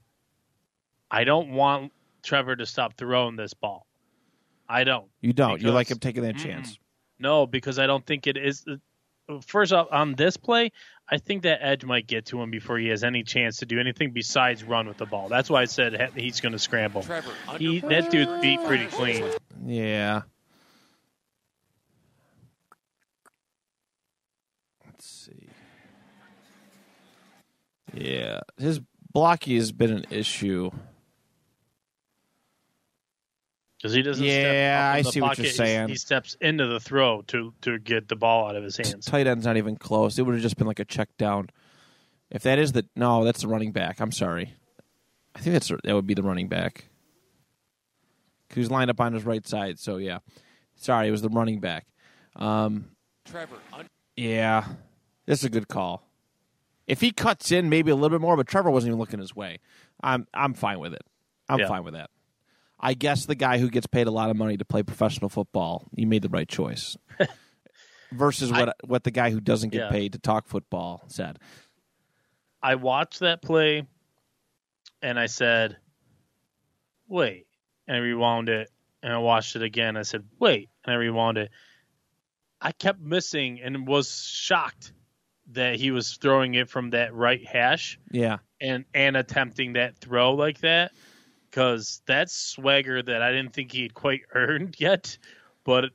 I don't want Trevor to stop throwing this ball. I don't. you don't. You like him taking that chance. No, because I don't think it is. First off, on this play, I think that edge might get to him before he has any chance to do anything besides run with the ball. That's why I said he's going to scramble. Trevor He, that dude beat pretty clean. Yeah. Let's see. Yeah, his blocky has been an issue. Because he doesn't. Yeah, step up I the see what pocket. you're saying. He steps into the throw to to get the ball out of his hands. Tight end's not even close. It would have just been like a check down. If that is the no, that's the running back. I'm sorry. I think that's that would be the running back. Who's lined up on his right side? So yeah, sorry, it was the running back. Um, Trevor under Yeah, this is a good call. If he cuts in maybe a little bit more, but Trevor wasn't even looking his way. I'm I'm fine with it. I'm Yeah. fine with that. I guess the guy who gets paid a lot of money to play professional football, he made the right choice. Versus what what the guy who doesn't get Yeah. paid to talk football said. I watched that play, and I said, "Wait," and I rewound it, and I watched it again. I said, "Wait," and I rewound it. I kept missing and was shocked that he was throwing it from that right hash Yeah, and and attempting that throw like that because that's swagger that I didn't think he had quite earned yet. But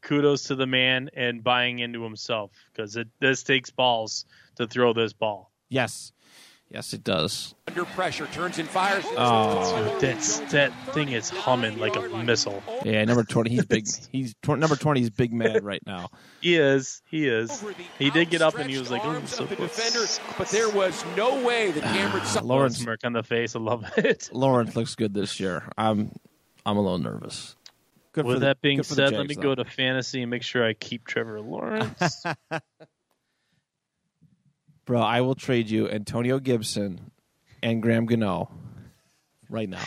kudos to the man and buying into himself because this takes balls to throw this ball. yes, yes, it does. under pressure turns and fires. Oh. That's that thing is humming like a missile. Yeah, number twenty. He's big. He's tw- number twenty. He's big mad right now. He is. He is. He did get up and he was like, outstretched "Ooh, arms so the defender, but there was no way that ah, Cameron Lawrence Smirk on the face. I love it. Lawrence looks good this year. I'm I'm a little nervous. Good for With the- that being good for the said, let me Jags, go to fantasy and make sure I keep Trevor Lawrence. Bro, I will trade you Antonio Gibson and Graham Gano right now.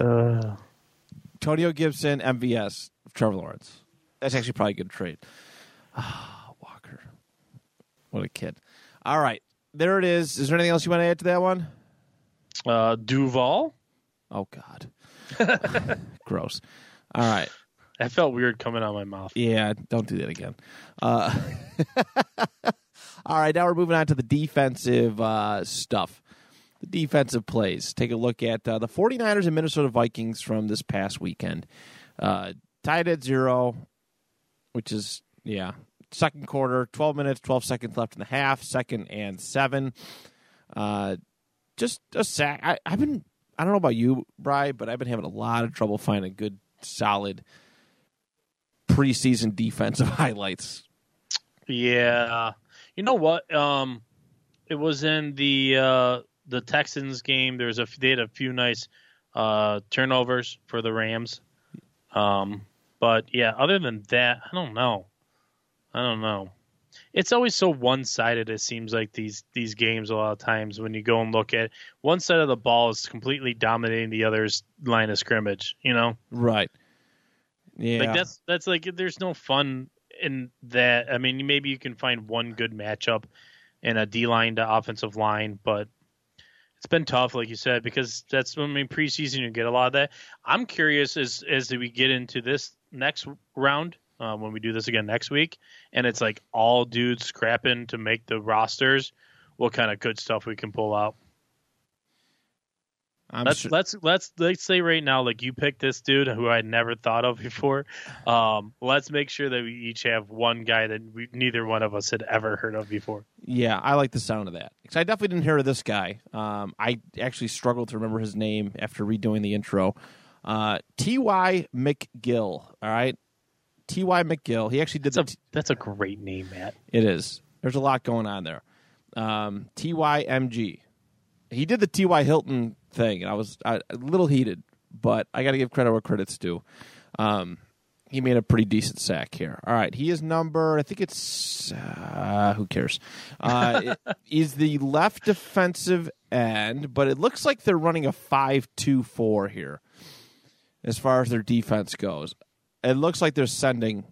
Uh, Antonio Gibson, MVS, Trevor Lawrence. That's actually probably a good trade. Ah, Walker. What a kid. All right. There it is. Is there anything else you want to add to that one? uh, Duval. Oh, God. Gross. All right. That felt weird coming out of my mouth. Yeah, don't do that again. Uh, all right, now we're moving on to the defensive uh, stuff. The defensive plays. Take a look at uh, the 49ers and Minnesota Vikings from this past weekend. Uh, tied at zero, which is, yeah, second quarter, 12 minutes, 12 seconds left in the half, second and seven. Uh, just a sack. I, I've been, I don't know about you, Bry, but I've been having a lot of trouble finding good, solid preseason defensive highlights. Yeah, you know what? Um, it was in the uh, the Texans game. There was a they had a few nice uh, turnovers for the Rams. Um, but yeah, other than that, I don't know. I don't know. It's always so one sided. It seems like these these games a lot of times when you go and look at one side of the ball is completely dominating the other's line of scrimmage. You know, Right. Yeah. like that's that's like there's no fun in that. I mean, maybe you can find one good matchup in a D line to offensive line, but it's been tough, like you said, because that's when I mean preseason you get a lot of that. I'm curious as as we get into this next round uh, when we do this again next week, and it's like all dudes scrapping to make the rosters. What kind of good stuff we can pull out? I'm let's sure- let's let's let's say right now, like you picked this dude who I'd never thought of before. Um, let's make sure that we each have one guy that we, neither one of us had ever heard of before. yeah, I like the sound of that. Because I definitely didn't hear of this guy. Um, I actually struggled to remember his name after redoing the intro. Uh, T.Y. McGill. All right. T.Y. McGill. He actually did That's the. a that's a great name, Matt. It is. There's a lot going on there. Um, TYMG. He did the TY Hilton thing, and I was I, a little heated, but I got to give credit where credit's due. Um, he made a pretty decent sack here. All right, he is number. I think it's uh, who cares. Uh, it- he's the left defensive end, but it looks like they're running a five-two-four here, as far as their defense goes. It looks like they're sending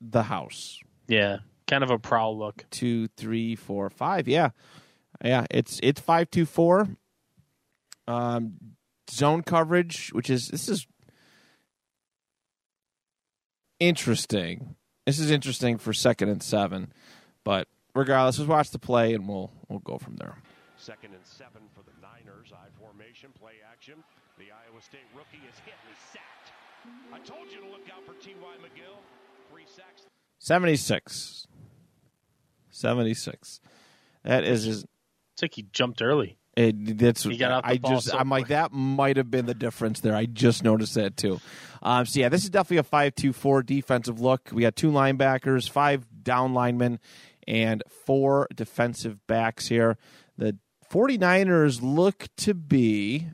the house Yeah, kind of a prowl look. two, three, four, five. Yeah, yeah. It's it's five two four. Um, zone coverage, which is this is interesting. This is interesting for second and seven, but regardless, let's watch the play and we'll we'll go from there. Second and seven for the Niners. I formation, play action. The Iowa State rookie is hit and sacked. I told you to look out for T.Y. McGill. Three sacks. 76. 76. That is just It's like he jumped early. It, that's He got out the I just I'm like that might have been the difference there. I just noticed that too. Um, so yeah, this is definitely a five-two-four defensive look. We got two linebackers, five down linemen, and four defensive backs here. The 49ers look to be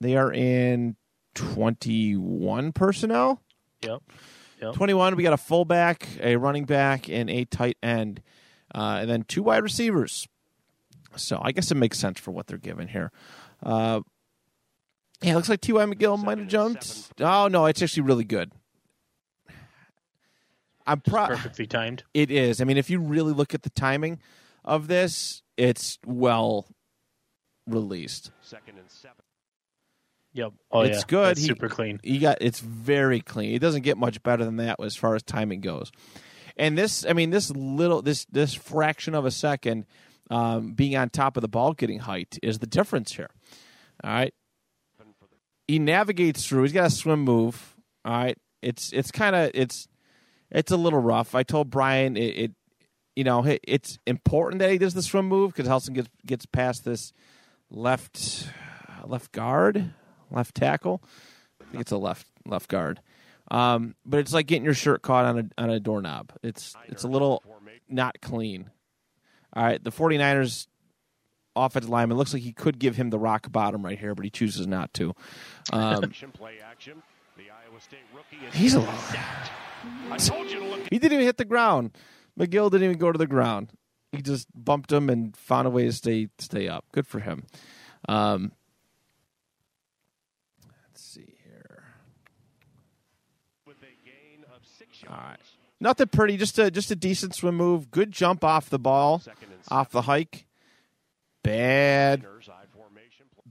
they are in 21 personnel. Yep. Yep. 21, we got a fullback, a running back, and a tight end, uh, and then two wide receivers. So I guess it makes sense for what they're given here. Uh, yeah, it looks like T.Y. McGill might have jumped. Oh, no, it's actually really good. I'm proud. Perfectly timed. It is. I mean, if you really look at the timing of this, it's well released. Second and seven. Yep. Oh It's yeah. good. He- super clean. You got it's very clean. It doesn't get much better than that as far as timing goes. And this, I mean, this little this this fraction of a second um, being on top of the ball, getting height is the difference here. All right. He navigates through. He's got a swim move. All right. It's it's kind of it's it's a little rough. I told Brian it, it you know it- it's important that he does the swim move because Helson gets gets past this left left guard, left tackle. I think it's a left left guard. Um, but it's like getting your shirt caught on a on a doorknob. It's it's a little not clean. All right, the 49ers offensive lineman looks like he could give him the rock bottom right here, but he chooses not to. Um, he's a lot. He didn't even hit the ground. McGill didn't even go to the ground. He just bumped him and found a way to stay stay up. Good for him. Um, let's see here. All right. Nothing pretty, just a just a decent swim move. Good jump off the ball, off the hike. Bad,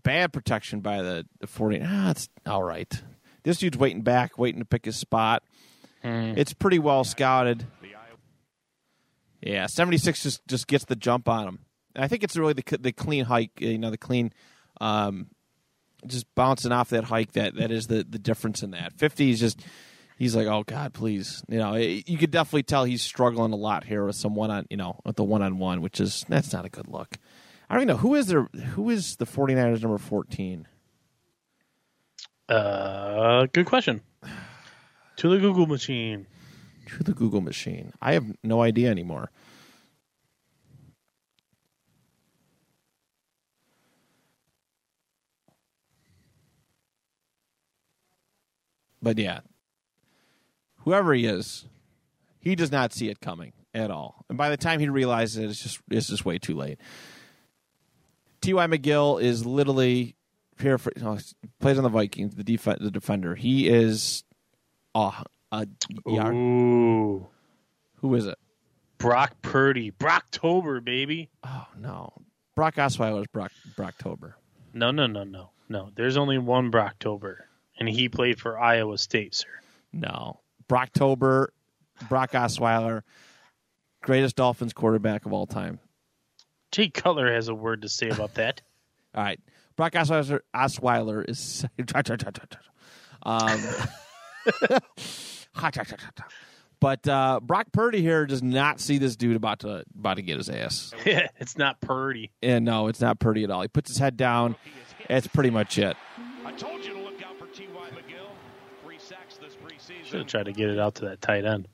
bad protection by the, the 40. Ah, it's all right. This dude's waiting back, waiting to pick his spot. It's pretty well scouted. Yeah, 76 just, just gets the jump on him. I think it's really the the clean hike, you know, the clean um, just bouncing off that hike that that is the the difference in that. 50 is just he's like, "Oh god, please." You know, it- you could definitely tell he's struggling a lot here with some one on, you know, with the one on one, which is that's not a good look. I don't even know who is there who is the 49ers number 14. Uh, good question. To the Google machine. To the Google machine. I have no idea anymore. But yeah, whoever he is, he does not see it coming at all. And by the time he realizes it, it's just it's just way too late. T.Y. McGill is literally here for no, plays on the Vikings, the def- the defender. He is uh, a yard. Ooh. Who is it? Brock Purdy. Brocktober, baby. Oh no, Brock Osweiler is Brock Brocktober. No, no, no, no. No. There's only one Brocktober, and he played for Iowa State, sir. No, Brocktober, Brock Osweiler, greatest Dolphins quarterback of all time. Jay Cutler has a word to say about that. All right, Brock Osweiler, Osweiler is um, but uh, Brock Purdy here does not see this dude about to about to get his ass. it's not Purdy. And no, it's not Purdy at all. He puts his head down. That's pretty much it. I told you to look out for T.Y. McGill. Three sacks this preseason. Should have tried to get it out to that tight end.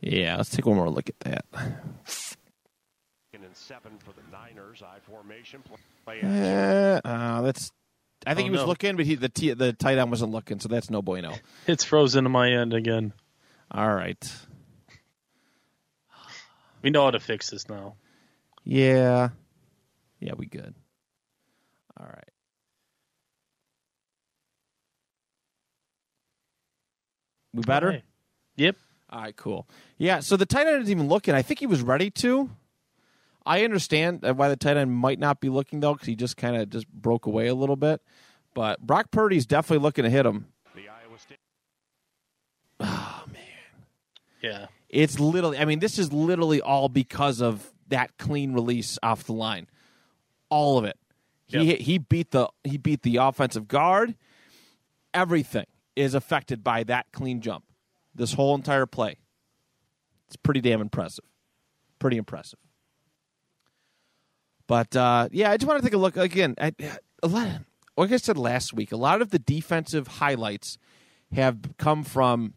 Yeah, let's take one more look at that. And seven for the Niners. I formation play. Uh, uh, that's. I think Oh, he was no. looking, but he the t- the tight end wasn't looking, so that's no bueno. It's frozen to my end again. All right. We know how to fix this now. Yeah. Yeah, we good. All right. We better? Okay. Yep. All right, cool. Yeah, so the tight end isn't even looking. I think he was ready to. I understand why the tight end might not be looking though, because he just kind of just broke away a little bit. But Brock Purdy's definitely looking to hit him. The Iowa State. Oh man. Yeah. It's literally, I mean, this is literally all because of that clean release off the line. All of it. He Yep. he beat the he beat the offensive guard. Everything is affected by that clean jump. This whole entire play. It's pretty damn impressive. Pretty impressive. But uh, yeah, I just want to take a look again. I, a lot, like I said last week, a lot of the defensive highlights have come from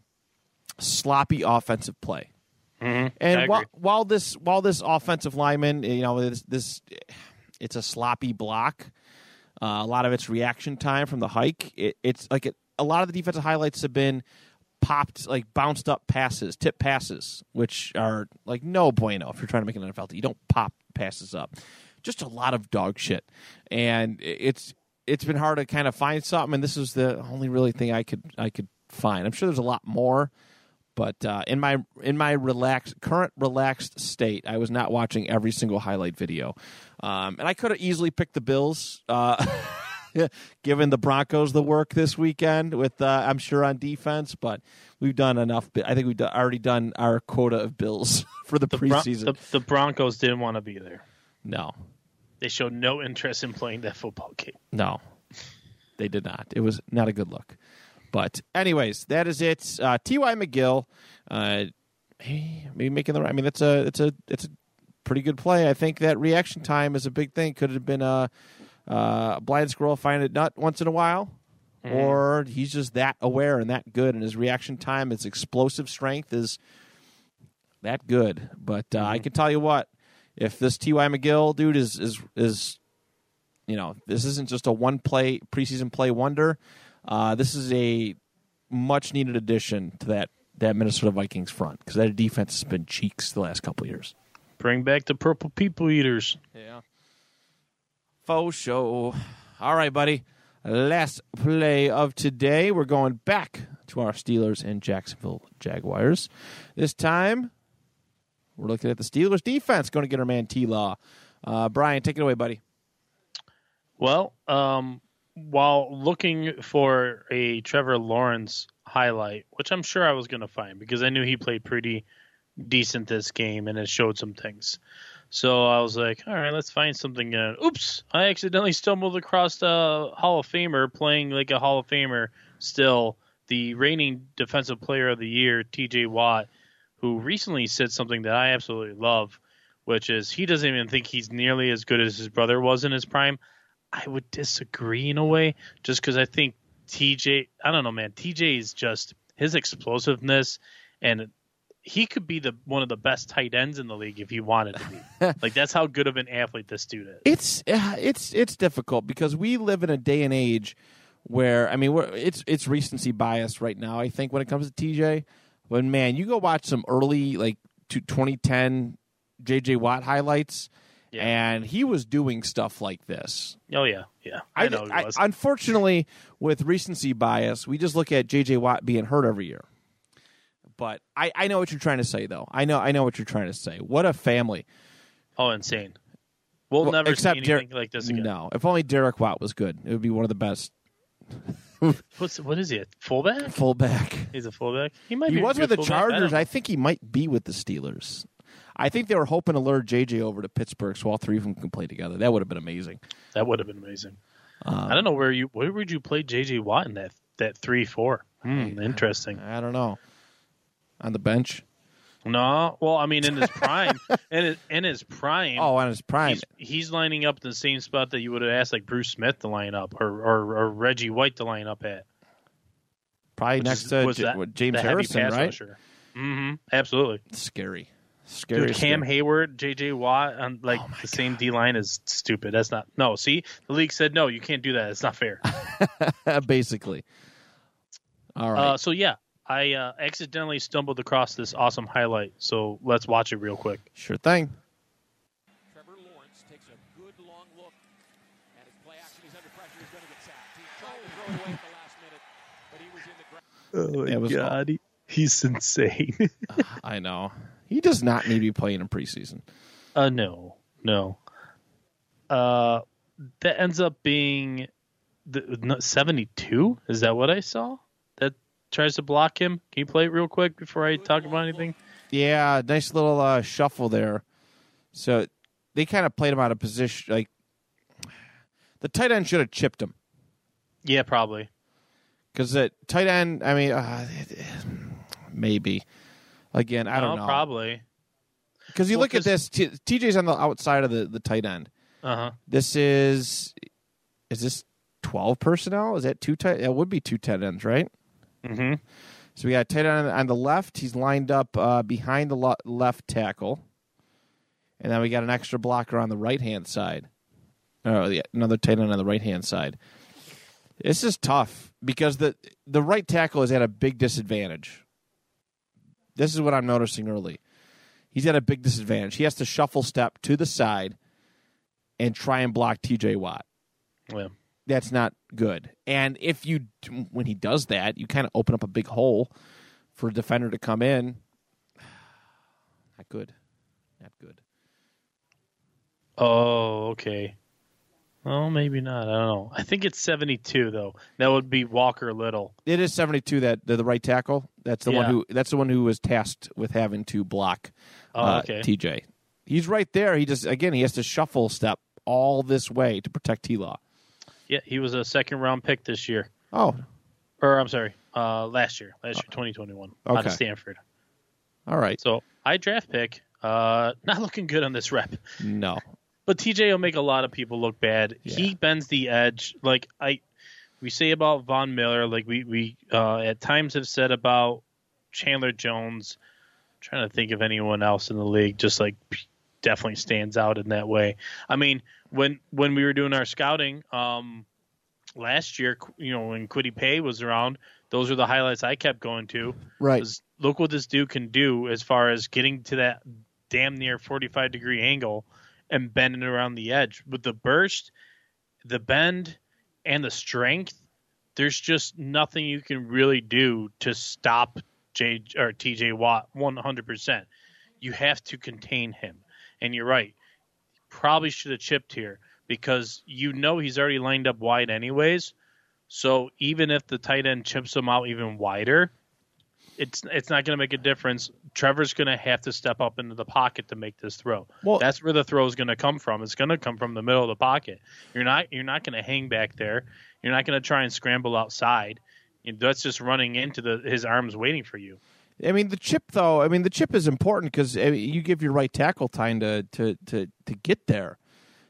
sloppy offensive play. I And while, while this while this offensive lineman, you know, this, this it's a sloppy block. Uh, a lot of it's reaction time from the hike. It, it's like it, a lot of the defensive highlights have been popped, like bounced up passes, tip passes, which are like no bueno if you're trying to make an NFL team. You don't pop passes up. Just a lot of dog shit, and it's it's been hard to kind of find something. And this is the only really thing I could I could find. I'm sure there's a lot more. But uh, in my in my relaxed current relaxed state, I was not watching every single highlight video, um, and I could have easily picked the Bills, uh, given the Broncos the work this weekend. With uh, I'm sure on defense, but we've done enough. I think we've already done our quota of Bills for the, The, Bron- preseason. the, the Broncos didn't want to be there. no, They showed no interest in playing that football game. No, they did not. It was not a good look. But anyways, that is it. Uh, T. Y. McGill, uh, maybe making the right. I mean, that's a it's a it's a pretty good play. I think that reaction time is a big thing. Could have been a, a blind squirrel find a nut once in a while, or he's just that aware and that good, and his reaction time, his explosive strength is that good. But uh, I can tell you what, if this T. Y. McGill dude is is is you know, this isn't just a one play preseason play wonder. Uh, this is a much needed addition to that that Minnesota Vikings front because that defense has been cheeks the last couple of years. Bring back the purple people eaters. Yeah. Faux show. All right, buddy. Last play of today. We're going back to our Steelers and Jacksonville Jaguars. This time, we're looking at the Steelers defense going to get our man T Law. Uh, Brian, take it away, buddy. Well, um, while looking for a Trevor Lawrence highlight, which I'm sure I was going to find because I knew he played pretty decent this game and it showed some things. So I was like, all right, let's find something. Oops, I accidentally stumbled across a Hall of Famer playing like a Hall of Famer still, the reigning Defensive Player of the Year, TJ Watt, who recently said something that I absolutely love, which is he doesn't even think he's nearly as good as his brother was in his prime. I would disagree in a way, just because I think TJ, I don't know, man, TJ is just his explosiveness and he could be the one of the best tight ends in the league if he wanted to be. like that's how good of an athlete this dude is. It's uh, it's it's difficult because we live in a day and age where I mean we're, it's it's recency bias right now. I think when it comes to TJ, but man, you go watch some early like to 2010 JJ Watt highlights. Yeah. And he was doing stuff like this. Oh yeah, yeah. I, know. I, unfortunately, with recency bias, we just look at JJ Watt being hurt every year. But I, I know what you're trying to say, though. I know I know what you're trying to say. What a family! Oh, insane. We'll, well never except see anything like this again. No, if only Derek Watt was good, it would be one of the best. What's what is he? A fullback? Fullback. He's a fullback. He might. Be He was with the fullback. Chargers. I, I, think he might be with the Steelers. I think they were hoping to lure JJ over to Pittsburgh so all three of them can play together. That would have been amazing. That would have been amazing. Um, I don't know where you where would you play JJ Watt in that that three four. Hmm, interesting. I don't know on the bench? No, well, I mean, in his prime, in his, in his prime. Oh, on his prime, he's, he's, lining up in the same spot that you would have asked like Bruce Smith to line up or or, or Reggie White to line up at. Probably Which next is, to J- that, James Harrison, right? Mm-hmm. Absolutely. Scary. Scary. Dude, Cam Heyward, J.J. Watt on like oh the God. same D line is stupid. That's not no. See, the league said no. You can't do that. It's not fair. Basically. All right. Uh, so yeah, I uh, accidentally stumbled across this awesome highlight, so let's watch it real quick. Sure thing. Trevor Lawrence takes a good long look at his play action. He's under pressure. He's going to get sacked. He tried to throw it away at the last minute, but he was in the ground. Oh my god, all... he's insane. I know. He does not need to be playing in preseason. Uh, no, no. Uh, that ends up being the seventy-two. Is that what I saw? Tries to block him. Can you play it real quick before I talk about anything? Yeah, nice little uh, shuffle there. So they kind of played him out of position. Like the tight end should have chipped him. Yeah, probably. Because the tight end, I mean, uh, maybe. Again, I don't know. Probably. Because you well, look at this, T- TJ's on the outside of the, the tight end. Uh huh. This is, is this twelve personnel? Is that two tight? It would be two tight ends, right? Mm-hmm. So we got tight end on the left. He's lined up uh, behind the lo- left tackle, and then we got an extra blocker on the right hand side. Oh, yeah, another tight end on the right hand side. This is tough because the the right tackle is at a big disadvantage. This is what I'm noticing early. He's at a big disadvantage. He has to shuffle step to the side and try and block T.J. Watt. Yeah that's not good. And if you, when he does that, you kind of open up a big hole for a defender to come in. Not good. Not good. Oh, okay. Well, maybe not. I don't know. I think it's 72 though. That would be Walker Little. It is 72 that the, the right tackle. That's the yeah. one who that's the one who was tasked with having to block oh, uh, okay. TJ. He's right there. He just again he has to shuffle step all this way to protect T Law. Yeah, he was a second round pick this year. Oh, or I'm sorry, uh, last year, last year, 2021, okay. out of Stanford. All right. So I draft pick. Uh, not looking good on this rep. No. But TJ will make a lot of people look bad. Yeah. He bends the edge. Like I, we say about Von Miller. Like we we uh, at times have said about Chandler Jones. I'm trying to think of anyone else in the league. Just like definitely stands out in that way. I mean, when when we were doing our scouting um, last year, you know, when Kwity Paye was around, those are the highlights I kept going to. Right. Look what this dude can do as far as getting to that damn near 45 degree angle and bending around the edge with the burst, the bend, and the strength. there's just nothing you can really do to stop J or TJ Watt 100%. You have to contain him. And you're right. Probably should have chipped here because you know he's already lined up wide anyways. So even if the tight end chips him out even wider, it's it's not going to make a difference. Trevor's going to have to step up into the pocket to make this throw. Well- that's where the throw is going to come from. It's going to come from the middle of the pocket. You're not you're not going to hang back there. You're not going to try and scramble outside. You know, That's just running into the his arms waiting for you. I mean, the chip though. I mean, the chip is important because eh, you give your right tackle time to to to to get there.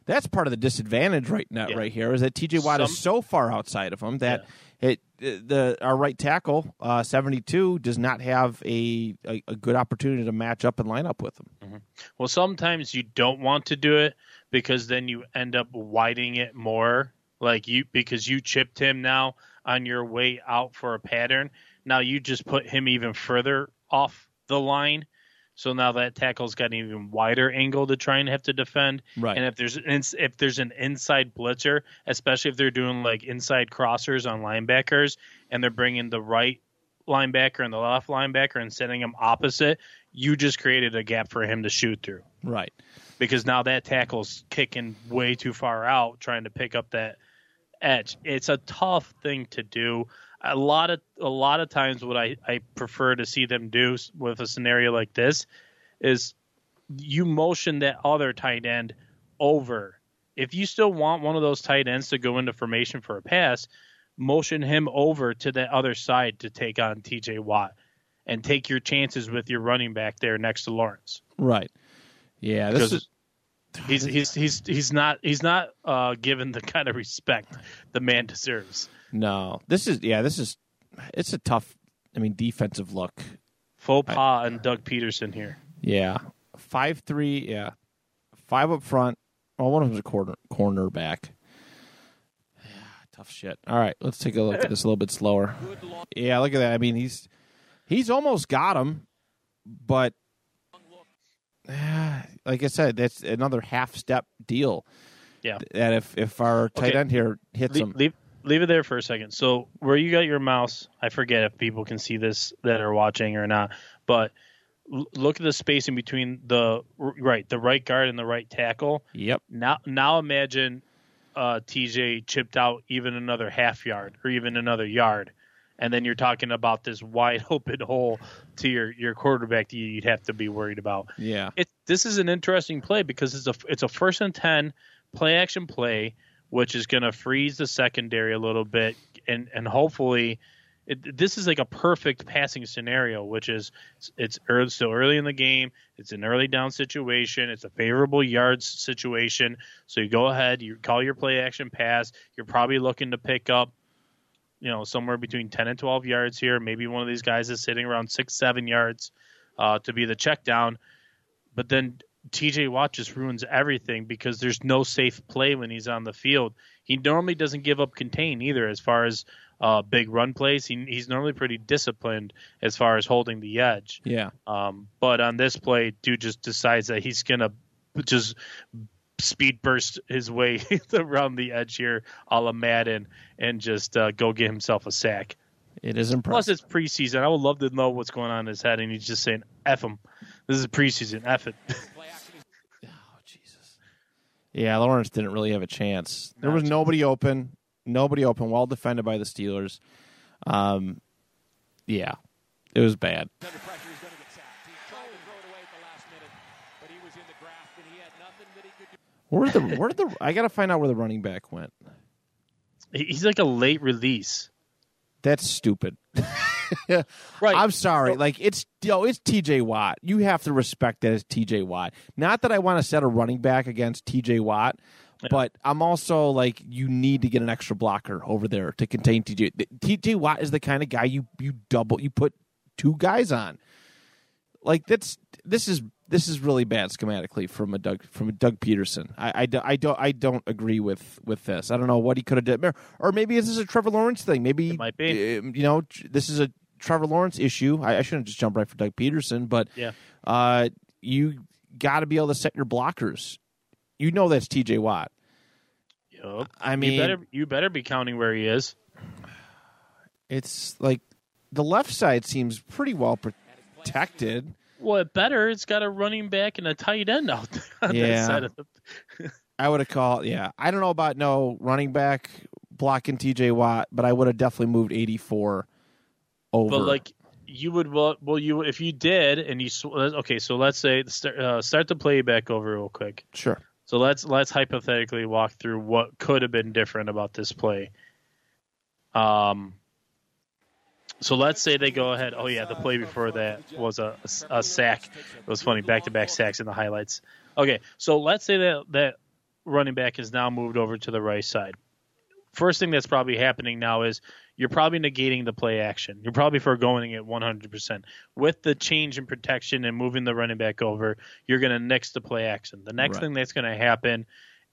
That's part of the disadvantage right now, Yeah. right here, is that T.J. Watt Some- is so far outside of him that it eh, the our right tackle uh, seventy two does not have a, a a good opportunity to match up and line up with him. Mm-hmm. Well, sometimes you don't want to do it because then you end up widening it more. Like you, because you chipped him now on your way out for a pattern. Now you just put him even further off the line. So now that tackle's got an even wider angle to try and have to defend. Right. And if there's an, if there's an inside blitzer, especially if they're doing like inside crossers on linebackers, and they're bringing the right linebacker and the left linebacker and setting them opposite, you just created a gap for him to shoot through Right. because now that tackle's kicking way too far out trying to pick up that edge. It's a tough thing to do. A lot of a lot of times what I, I prefer to see them do with a scenario like this is you motion that other tight end over. If you still want one of those tight ends to go into formation for a pass, motion him over to the other side to take on TJ Watt and take your chances with your running back there next to Lawrence Right. Yeah. This is he's he's he's he's not he's not uh, given the kind of respect the man deserves. No. This is yeah. This is it's a tough. I mean, defensive look. Faux pas and Doug Pederson here. Yeah, five three. Yeah, five up front. Well, one of them's a corner cornerback. Yeah, tough shit. All right, let's take a look at this a little bit slower. Yeah, look at that. I mean, he's he's almost got him, but ah, like I said, that's another half step deal. Yeah. That if if our tight Okay. end here hits Leave, him, leave leave it there for a second. So where you got your mouse, I forget if people can see this that are watching or not, but l- look at the space in between the right the right guard and the right tackle. yep, Now now imagine uh, TJ chipped out even another half yard or even another yard. And then you're talking about this wide open hole to your, your quarterback that you'd have to be worried about. yeah, it this is an interesting play because it's a it's a first and ten play action play, which is going to freeze the secondary a little bit, and and hopefully. It, this is like a perfect passing scenario, which is it's early, still early in the game. It's an early down situation. It's a favorable yards situation. So you go ahead, you call your play action pass. You're probably looking to pick up, you know, somewhere between 10 and 12 yards here. Maybe one of these guys is sitting around six, seven yards uh, to be the check down. But then TJ Watt just ruins everything because there's no safe play when he's on the field. He normally doesn't give up contain either as far as uh, big run plays. He, he's normally pretty disciplined as far as holding the edge. yeah. Um, but on this play, dude just decides that he's gonna just speed burst his way around the edge here, a la Madden, and just uh, go get himself a sack. It is impressive. Plus, it's preseason. I would love to know what's going on in his head, and he's just saying, "F him." This is preseason. F it. Jesus! Yeah, Lawrence didn't really have a chance. There was chance. nobody open. Nobody open. Well defended by the Steelers. Um, yeah, it was bad. Under pressure, he's going to get sacked. He tried to throw it away at the last minute, but he was in the draft and he had nothing that he could do. Where the where the I got to find out where the running back went. He's like a late release. That's stupid. Right. I'm sorry. Like it's yo, it's T.J. Watt. You have to respect that as T.J. Watt. Not that I want to set a running back against T.J. Watt, but I'm also like you need to get an extra blocker over there to contain T.J. T.J. Watt is the kind of guy you you double you put two guys on. Like that's this is this is really bad schematically from a Doug from a Doug Pederson. I, I, I don't I don't agree with with this. I don't know what he could have done, or maybe this is a Trevor Lawrence thing. Maybe It might be. um, you know this is a Trevor Lawrence issue. I, I shouldn't just jump right for Doug Pederson, but Yeah. uh, you got to be able to set your blockers. You know that's T.J. Watt. Yup. I mean- you better you better be counting where he is. it's like the left side seems pretty well protected. Well, it better. It's got a running back and a tight end out there on Yeah. that side of the. I would have called, yeah. I don't know about no running back blocking TJ Watt, but I would have definitely moved 84 over. But like you would well, well you if you did and you okay so let's say start, uh, start the playback over real quick. sure. So let's let's hypothetically walk through what could have been different about this play. Um. So let's say they go ahead. Oh yeah, the play before that was a, a, sack. It was funny, back to back sacks in the highlights. Okay, so let's say that that running back is now moved over to the right side. First thing that's probably happening now is you're probably negating the play action. You're probably foregoing it 100%. With the change in protection and moving the running back over, you're going to nix the play action. The next Right. thing that's going to happen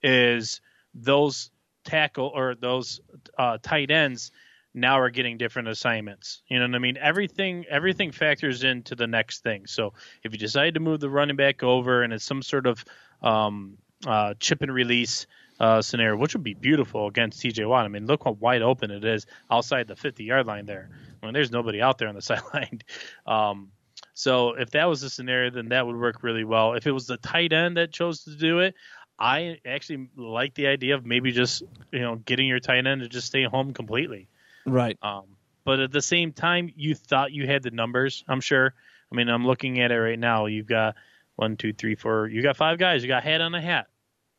is those tackle or those uh, tight ends now are getting different assignments. You know what I mean? Everything everything factors into the next thing. So if you decide to move the running back over and it's some sort of um, uh, chip and release uh, scenario, which would be beautiful against TJ Watt. I mean, look how wide open it is outside the 50 yard line there. I mean, there's nobody out there on the sideline. Um, so if that was the scenario, then that would work really well. If it was the tight end that chose to do it, I actually like the idea of maybe just you know getting your tight end to just stay home completely. Right. Um, but at the same time, you thought you had the numbers. I'm sure. I mean, I'm looking at it right now. You've got one, two, three, four. You got five guys. You got hat on a hat.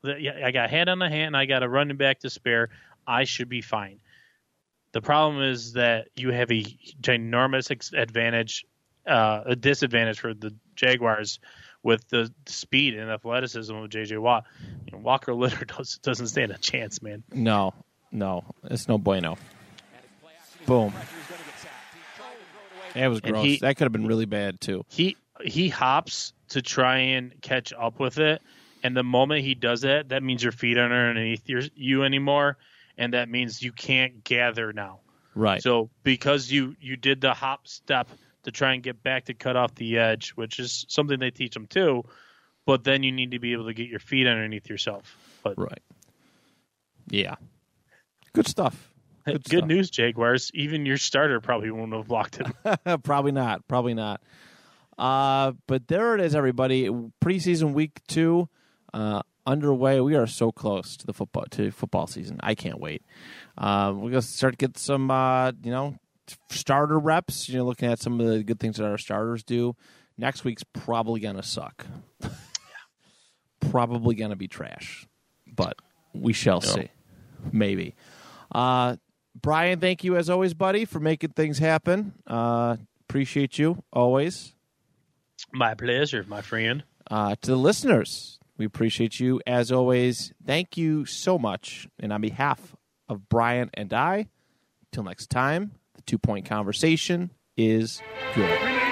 I got hat on a hat, and I got a running back to spare. I should be fine. The problem is that you have a ginormous advantage, uh, a disadvantage for the Jaguars with the speed and athleticism of J.J. Watt. You know, Walker Little does, doesn't stand a chance, man. No, no. It's no bueno. Boom. That was gross. he- that could have been really bad, too. he he hops to try and catch up with it and the moment he does that that means your feet aren't underneath your, you anymore and that means you can't gather now Right. so because you you did the hop step to try and get back to cut off the edge which is something they teach them too but then you need to be able to get your feet underneath yourself but right. Yeah. Good stuff. good, Good news jaguars even your starter probably won't have blocked it probably not. Probably not. Uh, but there it is, everybody. Preseason week two uh, underway. We are so close to the football to football season. I can't wait. Uh, we're gonna start to get some, uh, you know, starter reps. You know, looking at some of the good things that our starters do. Next week's probably gonna suck. probably gonna be trash, but we shall see. Maybe. Uh, Brian, thank you as always, buddy, for making things happen. Uh, appreciate you always. my pleasure my friend Uh, to the listeners, we appreciate you as always. Thank you so much. And on behalf of Brian and I, till next time, the two point conversation is good.